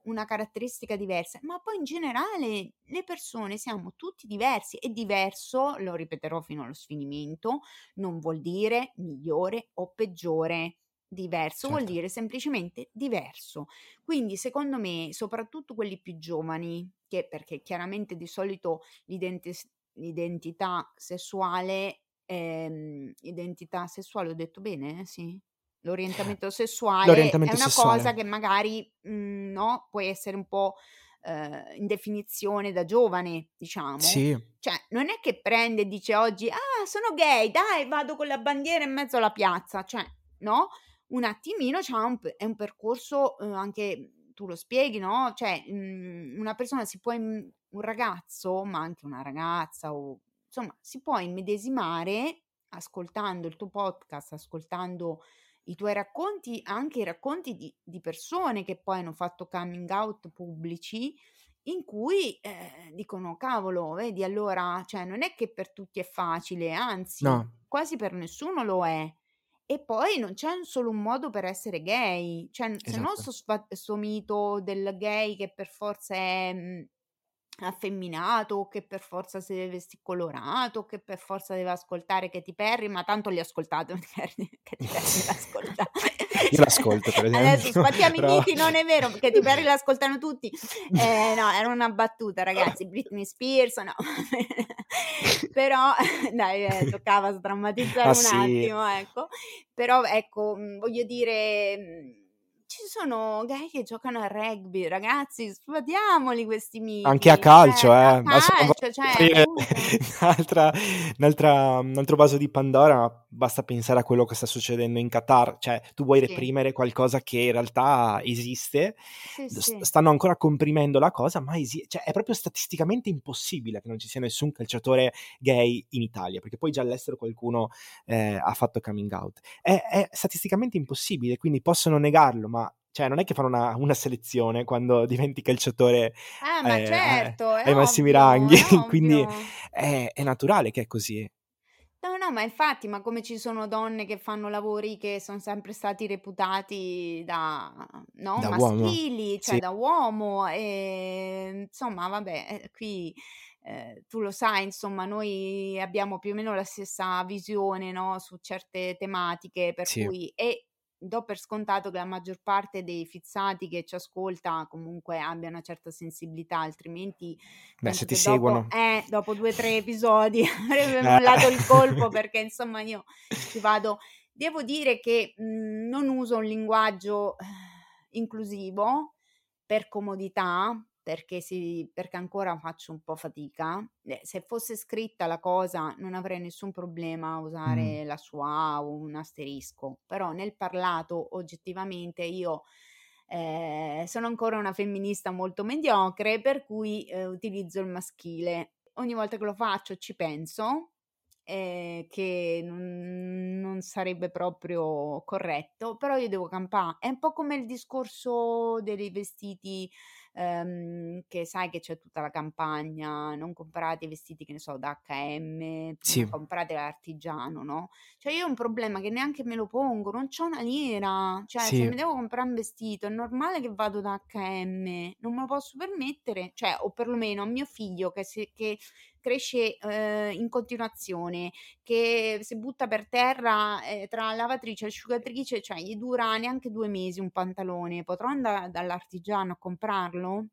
una caratteristica diversa, ma poi in generale le persone siamo tutti diversi e diverso, lo ripeterò fino allo sfinimento, non vuol dire migliore o peggiore. Diverso certo. vuol dire semplicemente diverso. Quindi, secondo me, soprattutto quelli più giovani, che perché chiaramente di solito l'identi- l'identità sessuale, ehm, identità sessuale, ho detto bene? Sì. L'orientamento sessuale L'orientamento è una sessuale. cosa che magari mh, mhmm, no, può essere un po' eh, in definizione da giovane, diciamo. Sì. Cioè, non è che prende e dice oggi, ah, sono gay, dai, vado con la bandiera in mezzo alla piazza, cioè, no? Un attimino c'ha un, è un percorso eh, anche tu lo spieghi, no? Cioè, mh, mhmm, una persona si può, un ragazzo, ma anche una ragazza, o insomma, si può immedesimare ascoltando il tuo podcast, ascoltando i tuoi racconti, anche i racconti di, di persone che poi hanno fatto coming out pubblici, in cui eh, dicono, cavolo, vedi, allora, cioè, non è che per tutti è facile, anzi, no. quasi per nessuno lo è. E poi non c'è solo un modo per essere gay, cioè se no Esatto. sto, sto mito del gay che per forza è mh, affemminato, che per forza si deve vestire colorato, che per forza deve ascoltare Katy Perry, ma tanto li ascoltate, [laughs] Katy Perry l'ascoltate. [laughs] [laughs] Io l'ascolto, per esempio. Adesso sfattiamo [laughs] però... i miti, non è vero, perché Katy Perry l'ascoltano tutti. [laughs] Eh, no, era una battuta, ragazzi. Britney Spears, no. però, dai, eh, toccava sdrammatizzare ah, un sì. attimo, ecco. Però, ecco, voglio dire ci sono gay che giocano a rugby, ragazzi, sfatiamoli questi miti. Anche a calcio, cioè, eh. A calcio, cioè, [laughs] un'altra, un'altra, un altro vaso di Pandora, basta pensare a quello che sta succedendo in Qatar. Cioè, tu vuoi sì. reprimere qualcosa che in realtà esiste, sì, sì. stanno ancora comprimendo la cosa, ma esi- cioè, è proprio statisticamente impossibile che non ci sia nessun calciatore gay in Italia, perché poi già all'estero qualcuno eh, ha fatto coming out. È, è statisticamente impossibile, quindi possono negarlo, ma cioè, non è che fanno una, una selezione quando [laughs] diventi calciatore ah, ma eh, certo, ai massimi ranghi, [laughs] quindi è, è naturale che è così. No, no, ma infatti, ma come ci sono donne che fanno lavori che sono sempre stati reputati da, no, Da uomo, maschili, cioè sì. da uomo, e insomma, vabbè, eh, qui eh, tu lo sai, insomma, noi abbiamo più o meno la stessa visione, no, su certe tematiche, per Sì. cui e do per scontato che la maggior parte dei fizzati che ci ascolta comunque abbia una certa sensibilità, altrimenti Beh, se ti dopo, seguono. eh, dopo due o tre episodi [laughs] avrebbe [laughs] mollato il colpo perché insomma io ci vado. Devo dire che mh, non uso un linguaggio eh, inclusivo per comodità, perché, si, perché ancora faccio un po' fatica. Eh, se fosse scritta la cosa non avrei nessun problema a Mm. usare la sua o un asterisco, però nel parlato oggettivamente io eh, sono ancora una femminista molto mediocre, per cui eh, utilizzo il maschile. Ogni volta che lo faccio ci penso eh, che non, non sarebbe proprio corretto, però io devo campare. È un po' come il discorso dei vestiti ehm, che sai che c'è tutta la campagna, non comprate i vestiti che ne so da H&M, Sì. comprate l'artigiano, no? Cioè io ho un problema che neanche me lo pongo, non c'ho una lira, cioè se Sì. mi devo comprare un vestito è normale che vado da H&M, non me lo posso permettere, cioè o perlomeno a mio figlio che, se, che cresce eh, in continuazione, che si butta per terra eh, tra lavatrice e asciugatrice, cioè gli dura neanche due mesi un pantalone, potrò andare dall'artigiano a comprarlo?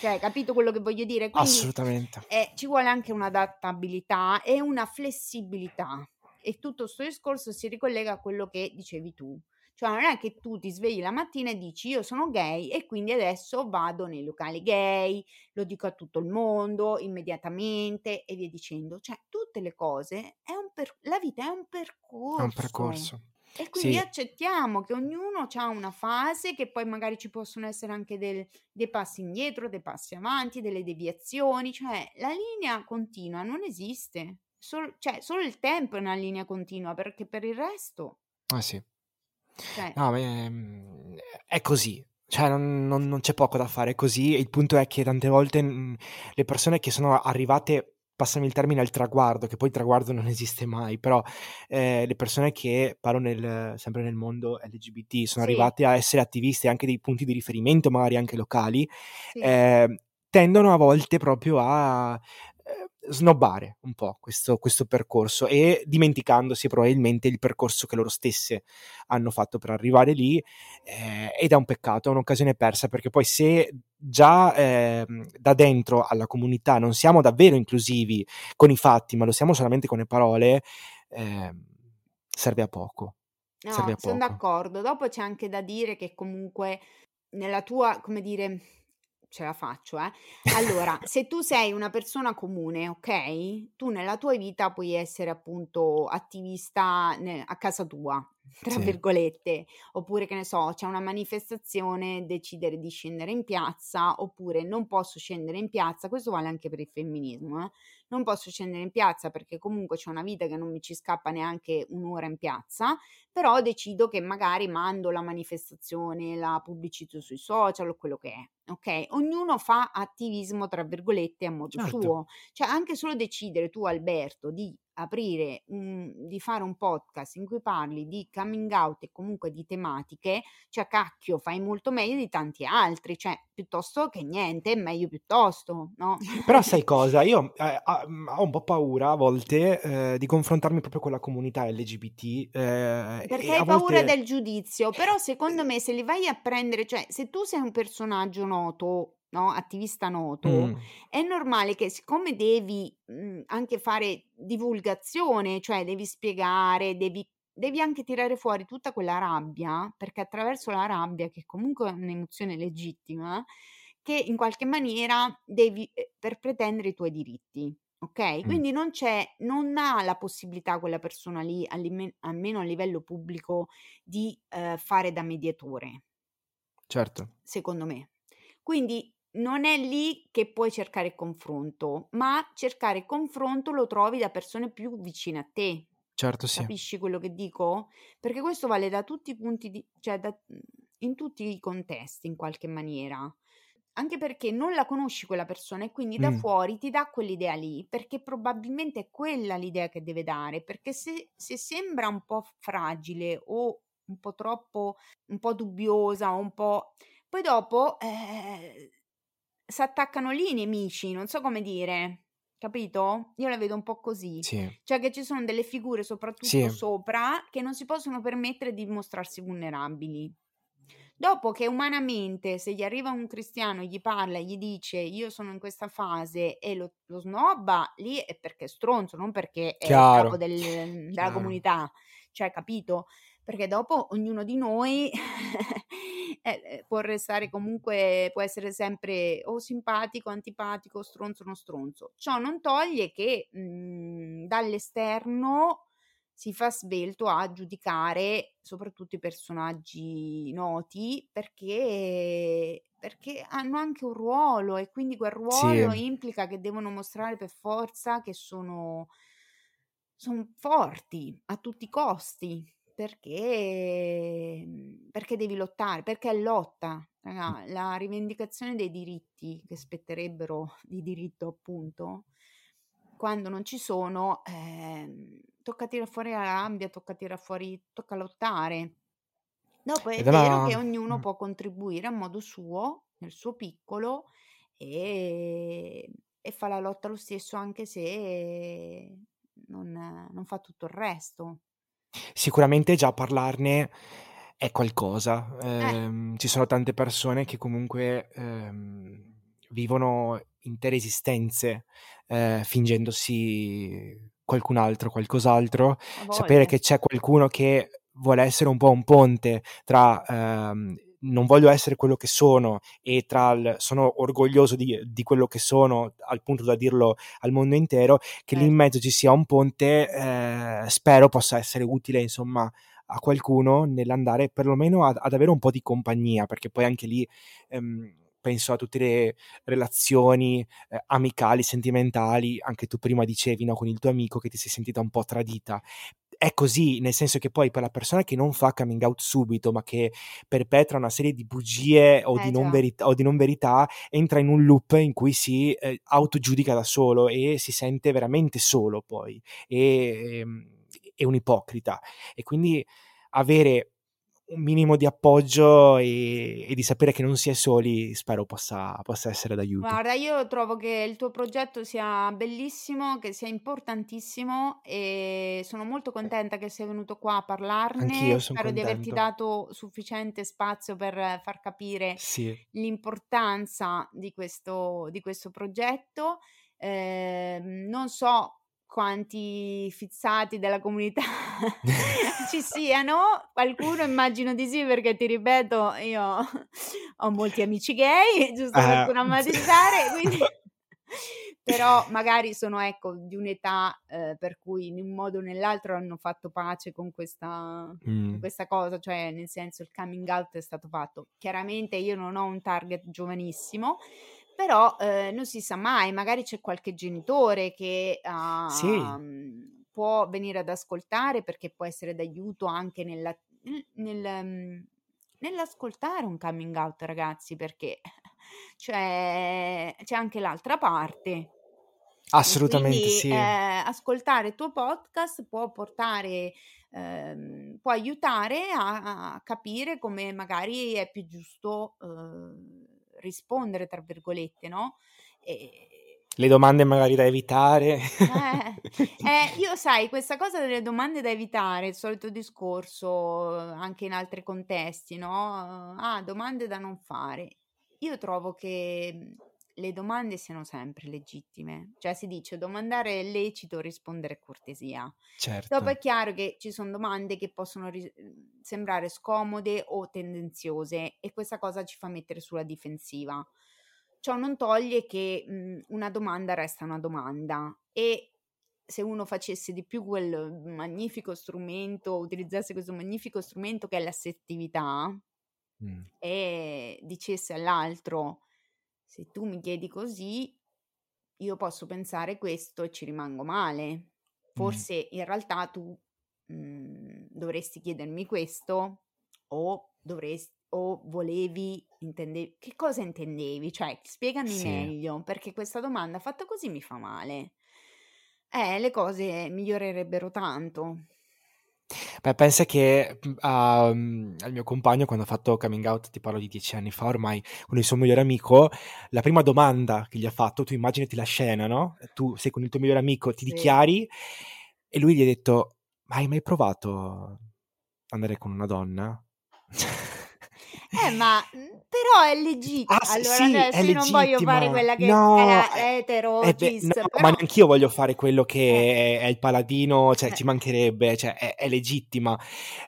Cioè, capito quello che voglio dire? Quindi Assolutamente. eh, ci vuole anche un'adattabilità e una flessibilità. E tutto questo discorso si ricollega a quello che dicevi tu. Cioè, non è che tu ti svegli la mattina e dici io sono gay e quindi adesso vado nei locali gay, lo dico a tutto il mondo immediatamente e via dicendo. Cioè, tutte le cose, è un per- la vita è un percorso. È un percorso. E quindi Sì. accettiamo che ognuno ha una fase, che poi magari ci possono essere anche del- dei passi indietro, dei passi avanti, delle deviazioni, cioè la linea continua non esiste. Sol- cioè, solo il tempo è una linea continua, perché per il resto, Ah sì. Cioè, No, ma è, così. Cioè, non, non- non c'è poco da fare, è così. Il punto è che tante volte le persone che sono arrivate, passami il termine, al traguardo, che poi il traguardo non esiste mai, però eh, le persone che parlo nel- sempre nel mondo LGBT sono Sì. arrivate a essere attiviste anche dei punti di riferimento, magari anche locali, sì, eh, tendono a volte proprio a snobbare un po' questo, questo percorso e dimenticandosi probabilmente il percorso che loro stesse hanno fatto per arrivare lì eh, ed è un peccato, è un'occasione persa perché poi se già ehm, da dentro alla comunità non siamo davvero inclusivi con i fatti ma lo siamo solamente con le parole ehm, serve a poco serve No, a sono poco d'accordo. Dopo c'è anche da dire che comunque nella tua, come dire, ce la faccio, eh. Allora, [laughs] se tu sei una persona comune, ok? Tu nella tua vita puoi essere appunto attivista ne- a casa tua, tra sì virgolette, oppure che ne so, c'è una manifestazione, decidere di scendere in piazza, oppure non posso scendere in piazza, questo vale anche per il femminismo, eh. Non posso scendere in piazza perché comunque c'è una vita che non mi ci scappa neanche un'ora in piazza, però decido che magari mando la manifestazione, la pubblicizzo sui social o quello che è, ok? Ognuno fa attivismo, tra virgolette, a modo certo suo. Cioè, anche solo decidere tu, Alberto, di aprire, un- di fare un podcast in cui parli di coming out e comunque di tematiche, cioè, cacchio, fai molto meglio di tanti altri, cioè, piuttosto che niente, meglio piuttosto, no? Però sai [laughs] cosa? Io eh, ah, mm, ho un po' paura a volte eh, di confrontarmi proprio con la comunità LGBT eh, Perché hai paura volte... del giudizio, però secondo me se li vai a prendere, cioè se tu sei un personaggio noto, no, attivista noto, Mm, è normale che siccome devi mh, anche fare divulgazione, cioè devi spiegare, devi, devi anche tirare fuori tutta quella rabbia, perché attraverso la rabbia, che comunque è un'emozione legittima, che in qualche maniera devi eh, per pretendere i tuoi diritti. Ok, mm, quindi non c'è, non ha la possibilità quella persona lì, almeno a livello pubblico, di eh, fare da mediatore, certo, secondo me. Quindi non è lì che puoi cercare confronto, ma cercare confronto lo trovi da persone più vicine a te. certo sì. Capisci quello che dico? Perché questo vale da tutti i punti di, cioè da- in tutti i contesti in qualche maniera. Anche perché non la conosci quella persona e quindi da Mm, fuori ti dà quell'idea lì, perché probabilmente è quella l'idea che deve dare, perché se, se sembra un po' fragile o un po' troppo, un po' dubbiosa o un po'... Poi dopo eh, si attaccano lì i nemici, non so come dire. capito? Io la vedo un po' così. Sì. Cioè che ci sono delle figure, soprattutto Sì. sopra, che non si possono permettere di mostrarsi vulnerabili. Dopo che umanamente, se gli arriva un cristiano, gli parla gli dice io sono in questa fase e lo, lo snobba, lì è perché è stronzo, non perché è il capo Chiaro, del- della chiaro. comunità. Cioè, capito? Perché dopo ognuno di noi eh, eh, può restare comunque, può essere sempre o simpatico, antipatico, stronzo, non stronzo. Ciò non toglie che mh, dall'esterno si fa svelto a giudicare soprattutto i personaggi noti perché, perché hanno anche un ruolo e quindi quel ruolo Sì. implica che devono mostrare per forza che sono, sono forti a tutti i costi perché, perché devi lottare, perché è lotta, raga, la rivendicazione dei diritti che spetterebbero [laughs] di diritto appunto quando non ci sono, ehm, tocca tirare fuori la rabbia, tocca tirare fuori, tocca lottare. Dopo è vero che ognuno può contribuire a modo suo, nel suo piccolo, e, e fa la lotta lo stesso anche se non, non fa tutto il resto. Sicuramente già parlarne è qualcosa. Eh, Ehm, ci sono tante persone che comunque ehm, vivono intere esistenze eh, fingendosi qualcun altro, qualcos'altro. Sapere che c'è qualcuno che vuole essere un po' un ponte tra ehm, non voglio essere quello che sono e tra il sono orgoglioso di, di quello che sono al punto da dirlo al mondo intero, che lì in Certo. mezzo ci sia un ponte, eh, spero possa essere utile, insomma, a qualcuno nell'andare perlomeno ad, ad avere un po' di compagnia, perché poi anche lì ehm, penso a tutte le relazioni eh, amicali, sentimentali, anche tu prima dicevi no, con il tuo amico che ti sei sentita un po' tradita. È così, nel senso che poi per la persona che non fa coming out subito, ma che perpetra una serie di bugie o, di Eh non, già, verità, o di non verità, entra in un loop in cui si eh, autogiudica da solo e si sente veramente solo poi e, ehm, è un ipocrita. E quindi avere un minimo di appoggio e, e di sapere che non si è soli, spero possa, possa essere d'aiuto. Guarda, io trovo che il tuo progetto sia bellissimo, che sia importantissimo e sono molto contenta che sei venuto qua a Anch'io parlarne. sono Spero di averti contento. dato sufficiente spazio per far capire Sì, l'importanza di questo, di questo progetto. Ehm, non so quanti fizzati della comunità [laughs] ci siano, qualcuno immagino di sì perché ti ripeto, io [laughs] ho molti amici gay, giusto per Eh, sdrammatizzare, quindi [laughs] però magari sono ecco di un'età eh, per cui in un modo o nell'altro hanno fatto pace con questa, con mm, questa cosa, cioè nel senso il coming out è stato fatto. Chiaramente io non ho un target giovanissimo, però eh, non si sa mai, magari c'è qualche genitore che sì, ah, può venire ad ascoltare perché può essere d'aiuto anche nella, nel- nel, mm, nell'ascoltare un coming out, ragazzi, perché [laughs] c'è, c'è anche l'altra parte. Assolutamente quindi sì. eh, ascoltare il tuo podcast può portare, ehm, può aiutare a, a capire come magari è più giusto eh, rispondere, tra virgolette, no? E, Le domande magari da evitare. eh, eh, [laughs] io sai, questa cosa delle domande da evitare, il solito discorso eh, anche in altri contesti, no? Ah, domande da non fare. Io trovo che mh, le domande siano sempre legittime, cioè si dice domandare è lecito, rispondere è cortesia. Dopo è Certo, chiaro che ci sono domande che possono ri- sembrare scomode o tendenziose e questa cosa ci fa mettere sulla difensiva. Ciò non toglie che mh, una domanda resta una domanda e se uno facesse di più quel magnifico strumento, utilizzasse questo magnifico strumento che è l'assertività Mm, e dicesse all'altro se tu mi chiedi così, io posso pensare questo e ci rimango male. mm, Forse in realtà tu mm, dovresti chiedermi questo o dovresti o volevi intendevi che cosa intendevi? Cioè, spiegami sì. meglio, perché questa domanda fatta così mi fa male. Eh, le cose migliorerebbero tanto. Beh, pensa che, mhmm, a mhmm, al mio compagno quando ha fatto coming out, ti parlo di 10 anni fa ormai, con il suo migliore amico, la prima domanda che gli ha fatto tu immaginati la scena, no, tu sei con il tuo migliore amico, ti Sì. dichiari e lui gli ha detto: "Ma hai mai provato andare con una donna?" [laughs] Eh, ma, mhmm, però è legit Ah, allora sì, è adesso io non voglio fare quella che No, è la eh, etero, eh cis, no, ma però neanch'io voglio fare quello Eh. che è il paladino, cioè Eh. ci mancherebbe, cioè è è legittima.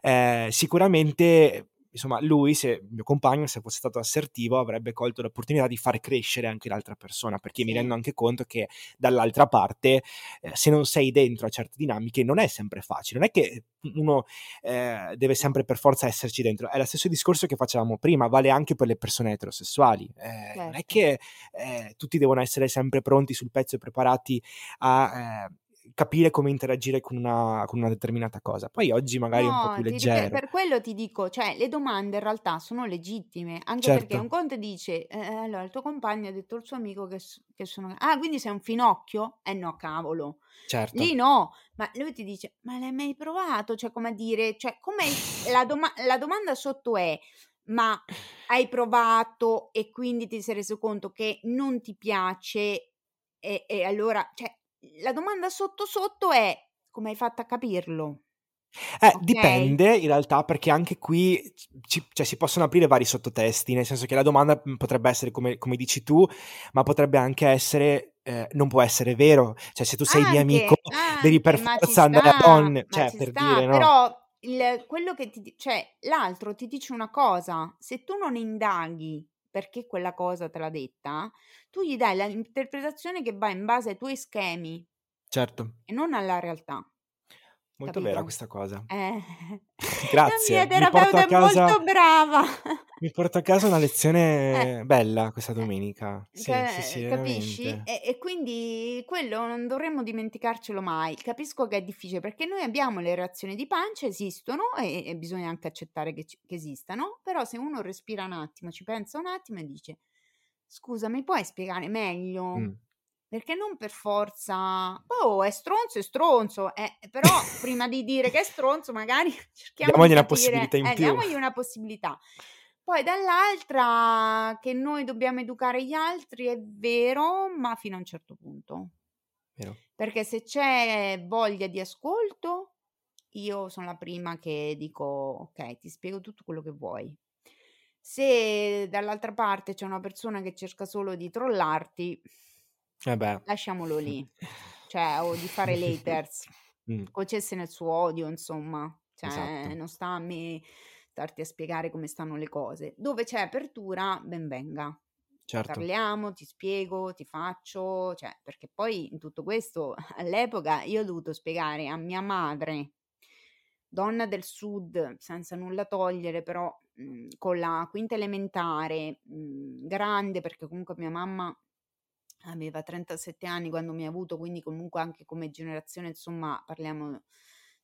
Ehm, sicuramente, insomma, lui se il mio compagno, se fosse stato assertivo, avrebbe colto l'opportunità di far crescere anche l'altra persona, perché mi rendo anche conto che dall'altra parte, ehm, se non sei dentro a certe dinamiche non è sempre facile. Non è che uno, ehm, deve sempre per forza esserci dentro. È lo stesso discorso che facevamo prima, vale anche per le persone eterosessuali. Ehm, non è Certo. che, ehm, tutti devono essere sempre pronti sul pezzo e preparati a, ehm, capire come interagire con una con una determinata cosa. Poi oggi magari è un po' No, più leggero. per quello ti dico, cioè le domande in realtà sono legittime, anche perché un Certo. conto dice: "Eh, eh, allora il tuo compagno ha detto al suo amico che che sono" "Ah, quindi sei un finocchio?" Eh no, cavolo. Certo. Lì no, ma lui ti dice: "Ma l'hai mai provato?" Cioè come dire cioè come [laughs] la doma la domanda sotto è: "Ma hai provato e quindi ti sei reso conto che non ti piace e e allora" cioè la domanda sotto sotto è: "Come hai fatto a capirlo?" Eh, Okay? dipende in realtà, perché anche qui ci cioè si possono aprire vari sottotesti, nel senso che la domanda, mhmm, potrebbe essere come come dici tu, ma potrebbe anche essere, ehm, non può essere vero. Cioè se tu sei mio amico Anche, devi per anche, forza andare a donne, cioè ci per sta, dire, no? però il quello che ti cioè l'altro ti dice una cosa, se tu non indaghi perché quella cosa te l'ha detta, tu gli dai la interpretazione che va in base ai tuoi schemi Certo. e non alla realtà. Molto vera Capito? questa cosa. Eh. [laughs] La mia Grazie, mi porto terapeuta è casa molto brava. mi porto a casa una Eh. lezione bella questa Eh. domenica. Sì, sì, sì, Che capisci? E e quindi quello non dovremmo dimenticarcelo mai. Capisco che è difficile, perché noi abbiamo le reazioni di pancia, esistono e e bisogna anche accettare che ci che esistano, però se uno respira un attimo, ci pensa un attimo e dice: "Scusa, mi puoi spiegare meglio?" Mh. Perché non per forza "Oh, è stronzo, è stronzo." Eh, però prima di dire che è stronzo magari [laughs] cerchiamo di Diamogli una capire possibilità in eh, più. diamogli una possibilità. Poi dall'altra che noi dobbiamo educare gli altri è vero, ma fino a un certo punto. Vero. Perché se c'è voglia di ascolto, io son la prima che dico: "Okay, ti spiego tutto quello che vuoi." Se dall'altra parte c'è una persona che cerca solo di trollarti Eh lasciamolo lì. [laughs] Cioè, o di fare l'haters. Mh. Cocesse nel suo odio, insomma. Cioè, Esatto. non sta a me starti a spiegare come stanno le cose. Dove c'è apertura, ben venga. Certo. Parliamo, ti spiego, ti faccio cioè, perché poi in tutto questo [laughs] all'epoca io ho dovuto spiegare a mia madre, donna del sud, senza nulla togliere, però, mhmm, con la quinta elementare, mhmm, grande, perché comunque mia mamma aveva 37 anni quando mi ha avuto, quindi comunque anche come generazione, insomma, parliamo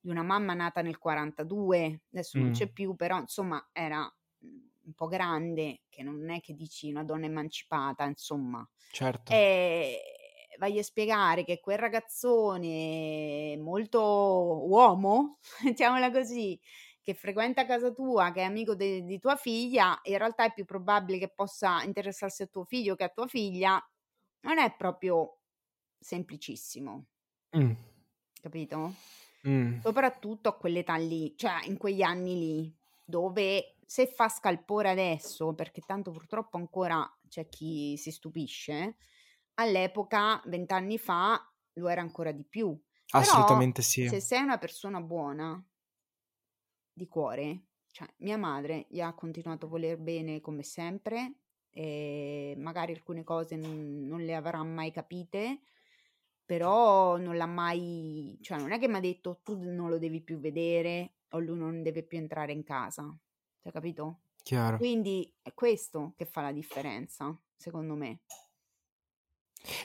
di una mamma nata nel 42, adesso non Mh. c'è più, però insomma era, mhmm, un po' grande, che non è che dici una donna emancipata, insomma. Certo. Ehm, vai a spiegare che quel ragazzone molto uomo, [laughs] mettiamola così, che frequenta casa tua, che è amico de di tua figlia, in realtà è più probabile che possa interessarsi a tuo figlio che a tua figlia, non è proprio semplicissimo. Mh. Capito? Mh. Soprattutto a quell'età lì, cioè in quegli anni lì, dove se fa scalpore adesso, perché tanto purtroppo ancora c'è chi si stupisce, all'epoca, 20 anni fa, lo era ancora di più. Però Assolutamente sì. se sei una persona buona di cuore, cioè mia madre gli ha continuato a voler bene come sempre, ehm, magari alcune cose non non le avrà mai capite, però non l'ha mai cioè non è che m'ha detto: "Tu non lo devi più vedere o lui non deve più entrare in casa." Cioè, capito? Chiaro. Quindi è questo che fa la differenza, secondo me.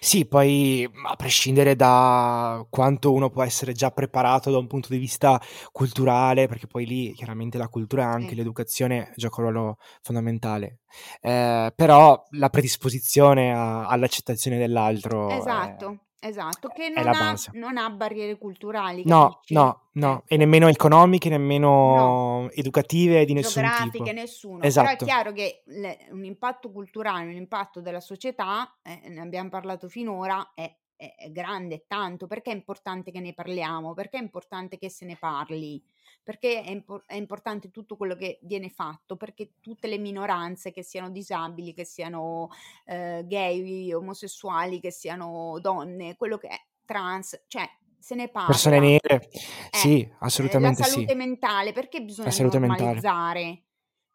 Sì, poi, a prescindere da quanto uno può essere già preparato da un punto di vista culturale, perché poi lì chiaramente la cultura e anche Sì. l'educazione gioca un ruolo fondamentale. Ehm, però la predisposizione a all'accettazione dell'altro Esatto. Esatto, che non ha non ha barriere culturali, No, capisci? no, no, e Ecco. nemmeno economiche, No. nemmeno educative di nessun Geografiche, tipo. nessuno. Però è Esatto. chiaro che le un impatto culturale, un impatto della società, eh, ne abbiam parlato finora, è è è grande, è tanto. Perché è importante che ne parliamo? Perché è importante che se ne parli? Perché è impo è importante tutto quello che viene fatto? Perché tutte le minoranze, che siano disabili, che siano, ehm, gay, omosessuali, che siano donne, quello che è, trans, cioè se ne Persone parla. nere. Eh, Sì, la assolutamente sì. salute mentale, perché bisogna La salute mentale.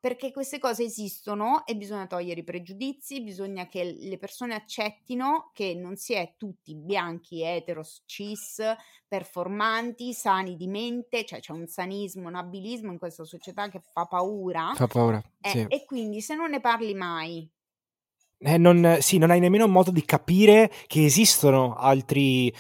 Perché queste cose esistono e bisogna togliere i pregiudizi, bisogna che le persone accettino che non si è tutti bianchi, eteros, cis, performanti, sani di mente, cioè c'è un sanismo, un abilismo in questa società che fa paura. Fa paura, Eh, sì. e quindi se non ne parli mai Eh, non sì, non hai nemmeno modo di capire che esistono altri,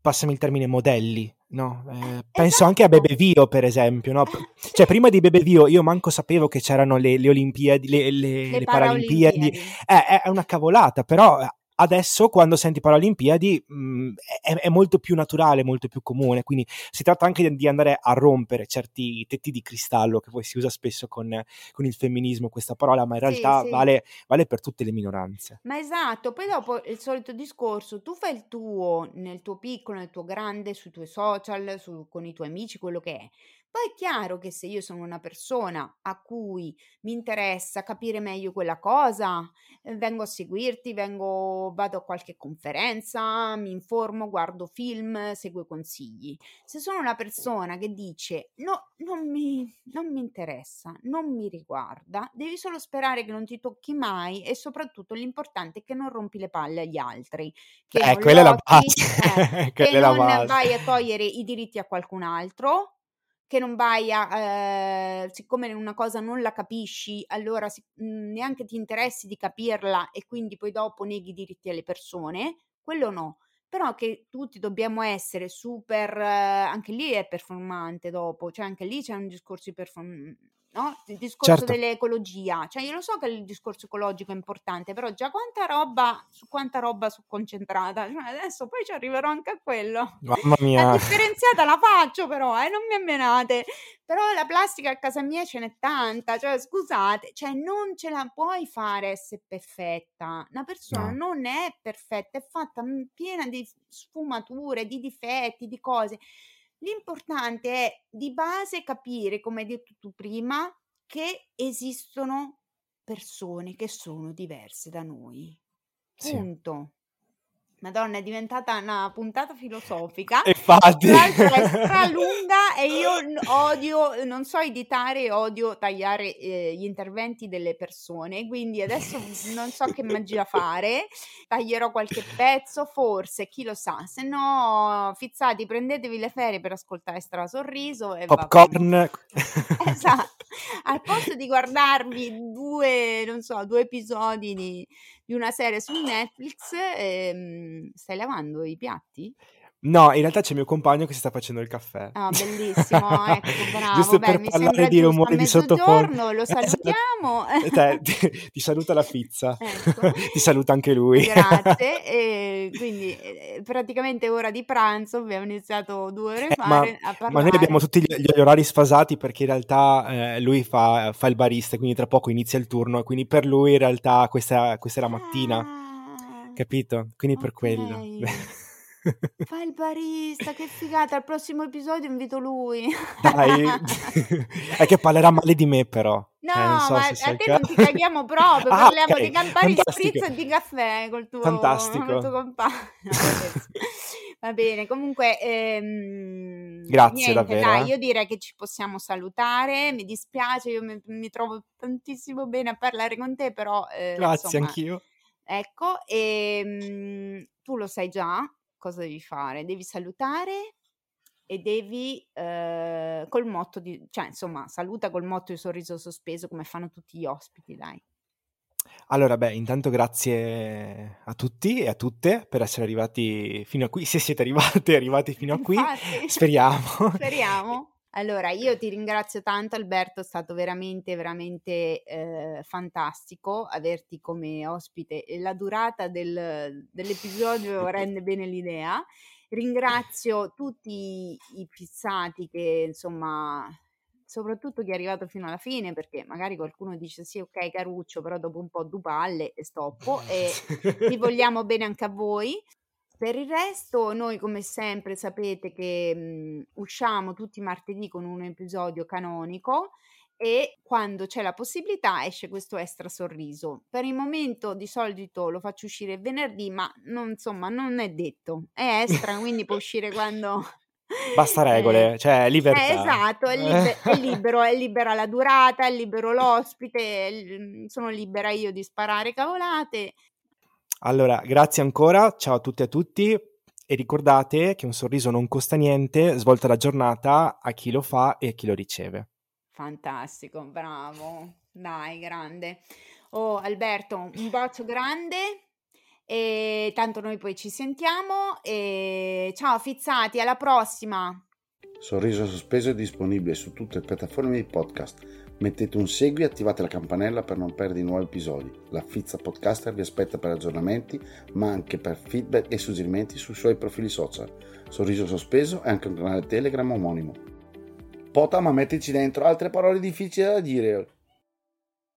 passami il termine, modelli, no, ehm, penso anche a Esatto. Bebevio per esempio, no, Eh, cioè prima di Bebevio io manco sapevo che c'erano le le Olimpiadi le le Le Paralimpiadi. Paralimpiadi. Eh, è è una cavolata, però adesso quando senti Paralimpiadi, mhmm, è è molto più naturale, molto più comune, quindi si tratta anche di andare a rompere certi tetti di cristallo, che poi si usa spesso con con il femminismo questa parola, ma in Sì, realtà sì. vale vale per tutte le minoranze. Ma esatto, poi dopo il solito discorso, tu fai il tuo nel tuo piccolo, nel tuo grande, sui tuoi social, su con i tuoi amici, quello che è. Poi è chiaro che se io sono una persona a cui mi interessa capire meglio quella cosa, ehm, vengo a seguirti, vengo vado a qualche conferenza, mi informo, guardo film, seguo consigli. Se sono una persona che dice: "No, non mi non mi interessa, non mi riguarda", devi solo sperare che non ti tocchi mai e soprattutto l'importante è che non rompi le palle agli altri, che Eh, non quella è la base, [laughs] eh, che non base. vai a togliere i diritti a qualcun altro, che non vai a ehm, siccome una cosa non la capisci, allora si mhmm, neanche ti interessi di capirla e quindi poi dopo neghi i diritti alle persone, quello no. Però che tutti dobbiamo essere super anche lì è performante dopo, cioè anche lì c'è un discorso di perform no, il discorso Certo. dell'ecologia. Cioè io lo so che il discorso ecologico è importante, però già quanta roba su quanta roba su concentrata. Cioè adesso poi ci arriverò anche a quello. Mamma [laughs] La mia. differenziata la faccio però, eh, non mi ammenate. Però la plastica a casa mia ce n'è tanta, cioè scusate, cioè non ce la puoi fare esse perfetta. Una persona No. non è perfetta, è fatta, mhmm, piena di sfumature, di difetti, di cose. L'importante è di base capire, come hai detto tu prima, che esistono persone che sono diverse da noi. Punto. Madonna, è diventata una puntata filosofica. E [laughs] infatti. Tra l'altro è stralunga e io odio non so editare odio tagliare, ehm, gli interventi delle persone, quindi adesso non so che magia fare. Taglierò qualche pezzo, forse, chi lo sa. Se no, fizzati, prendetevi le ferie per ascoltare Strasorriso e. Popcorn. [laughs] Esatto. Al posto di guardarvi 2, non so, 2 episodi di di una serie su Netflix, ehm stai lavando i piatti? No, in realtà c'è mio compagno che si sta facendo il caffè. Ah, bellissimo, [laughs] ecco, bravo. Giusto Beh, per parlare di rumori di sottofondo. lo [laughs] Esatto. salutiamo. E te [laughs] ti ti saluta la Fizza. Ecco. Ti saluta anche lui. Grazie. E quindi, ehm, praticamente ora di pranzo, abbiamo iniziato 2 ore Eh, fa ma a ma noi abbiamo parlare. tutti gli gli orari sfasati perché in realtà, ehm, lui fa fa il barista, quindi tra poco inizia il turno quindi per lui in realtà questa questa è la mattina, Ah, capito? Quindi per quello. Fa il barista, che figata. Al prossimo episodio invito lui. Dai, [laughs] è che parlerà male di me però. No, Eh, so ma a te non ti caghiamo proprio, [laughs] Ah, parliamo di okay, Campari fantastico. Spritz e di caffè col tuo Fantastico. col tuo compagno. Va bene, comunque, ehm, Grazie niente davvero, dai, eh. io direi che ci possiamo salutare. Mi dispiace, io mi mi trovo tantissimo bene a parlare con te, però, ehm, Grazie, insomma, anch'io. ecco, ehm, tu lo sai già cosa devi fare, devi salutare e devi, ehm, col motto di cioè insomma, saluta col motto di sorriso sospeso come fanno tutti gli ospiti, dai. Allora, beh, intanto grazie a tutti e a tutte per essere arrivati fino a qui, [laughs] se siete arrivate arrivati fino a qui. Infatti. Speriamo. [laughs] Speriamo. Allora, io ti ringrazio tanto Alberto, è stato veramente, veramente eh, fantastico averti come ospite la durata del, dell'episodio [laughs] rende bene l'idea. Ringrazio tutti i fissati che insomma soprattutto chi è arrivato fino alla fine, perché magari qualcuno dice sì, ok, Caruccio, però dopo un po' due palle e stoppo [laughs] e vi vogliamo bene anche a voi. Per il resto, noi come sempre sapete che mh, usciamo tutti i martedì con un episodio canonico e quando c'è la possibilità esce questo extra sorriso. Per il momento di solito lo faccio uscire venerdì, ma non, insomma non è detto. È extra, quindi può uscire quando [laughs] Basta [laughs] regole, eh, cioè libertà. Eh, esatto, è, liber- è, libero, è libera la durata, è libero l'ospite, sono libera io di sparare cavolate. Allora, grazie ancora, ciao a tutti e a tutti e ricordate che un sorriso non costa niente, svolta la giornata a chi lo fa e a chi lo riceve. Fantastico, bravo, dai, grande. Oh, Alberto, un bacio grande e tanto noi poi ci sentiamo e ciao Fizzati, alla prossima. Sorriso Sospeso è disponibile su tutte le piattaforme di podcast. Mettete un segui e attivate la campanella per non perdere i nuovi episodi. La Fizza Podcaster vi aspetta per aggiornamenti, ma anche per feedback e suggerimenti sui suoi profili social. Sorriso Sospeso è anche un canale Telegram omonimo. Pota, ma mettici dentro altre parole difficili da dire.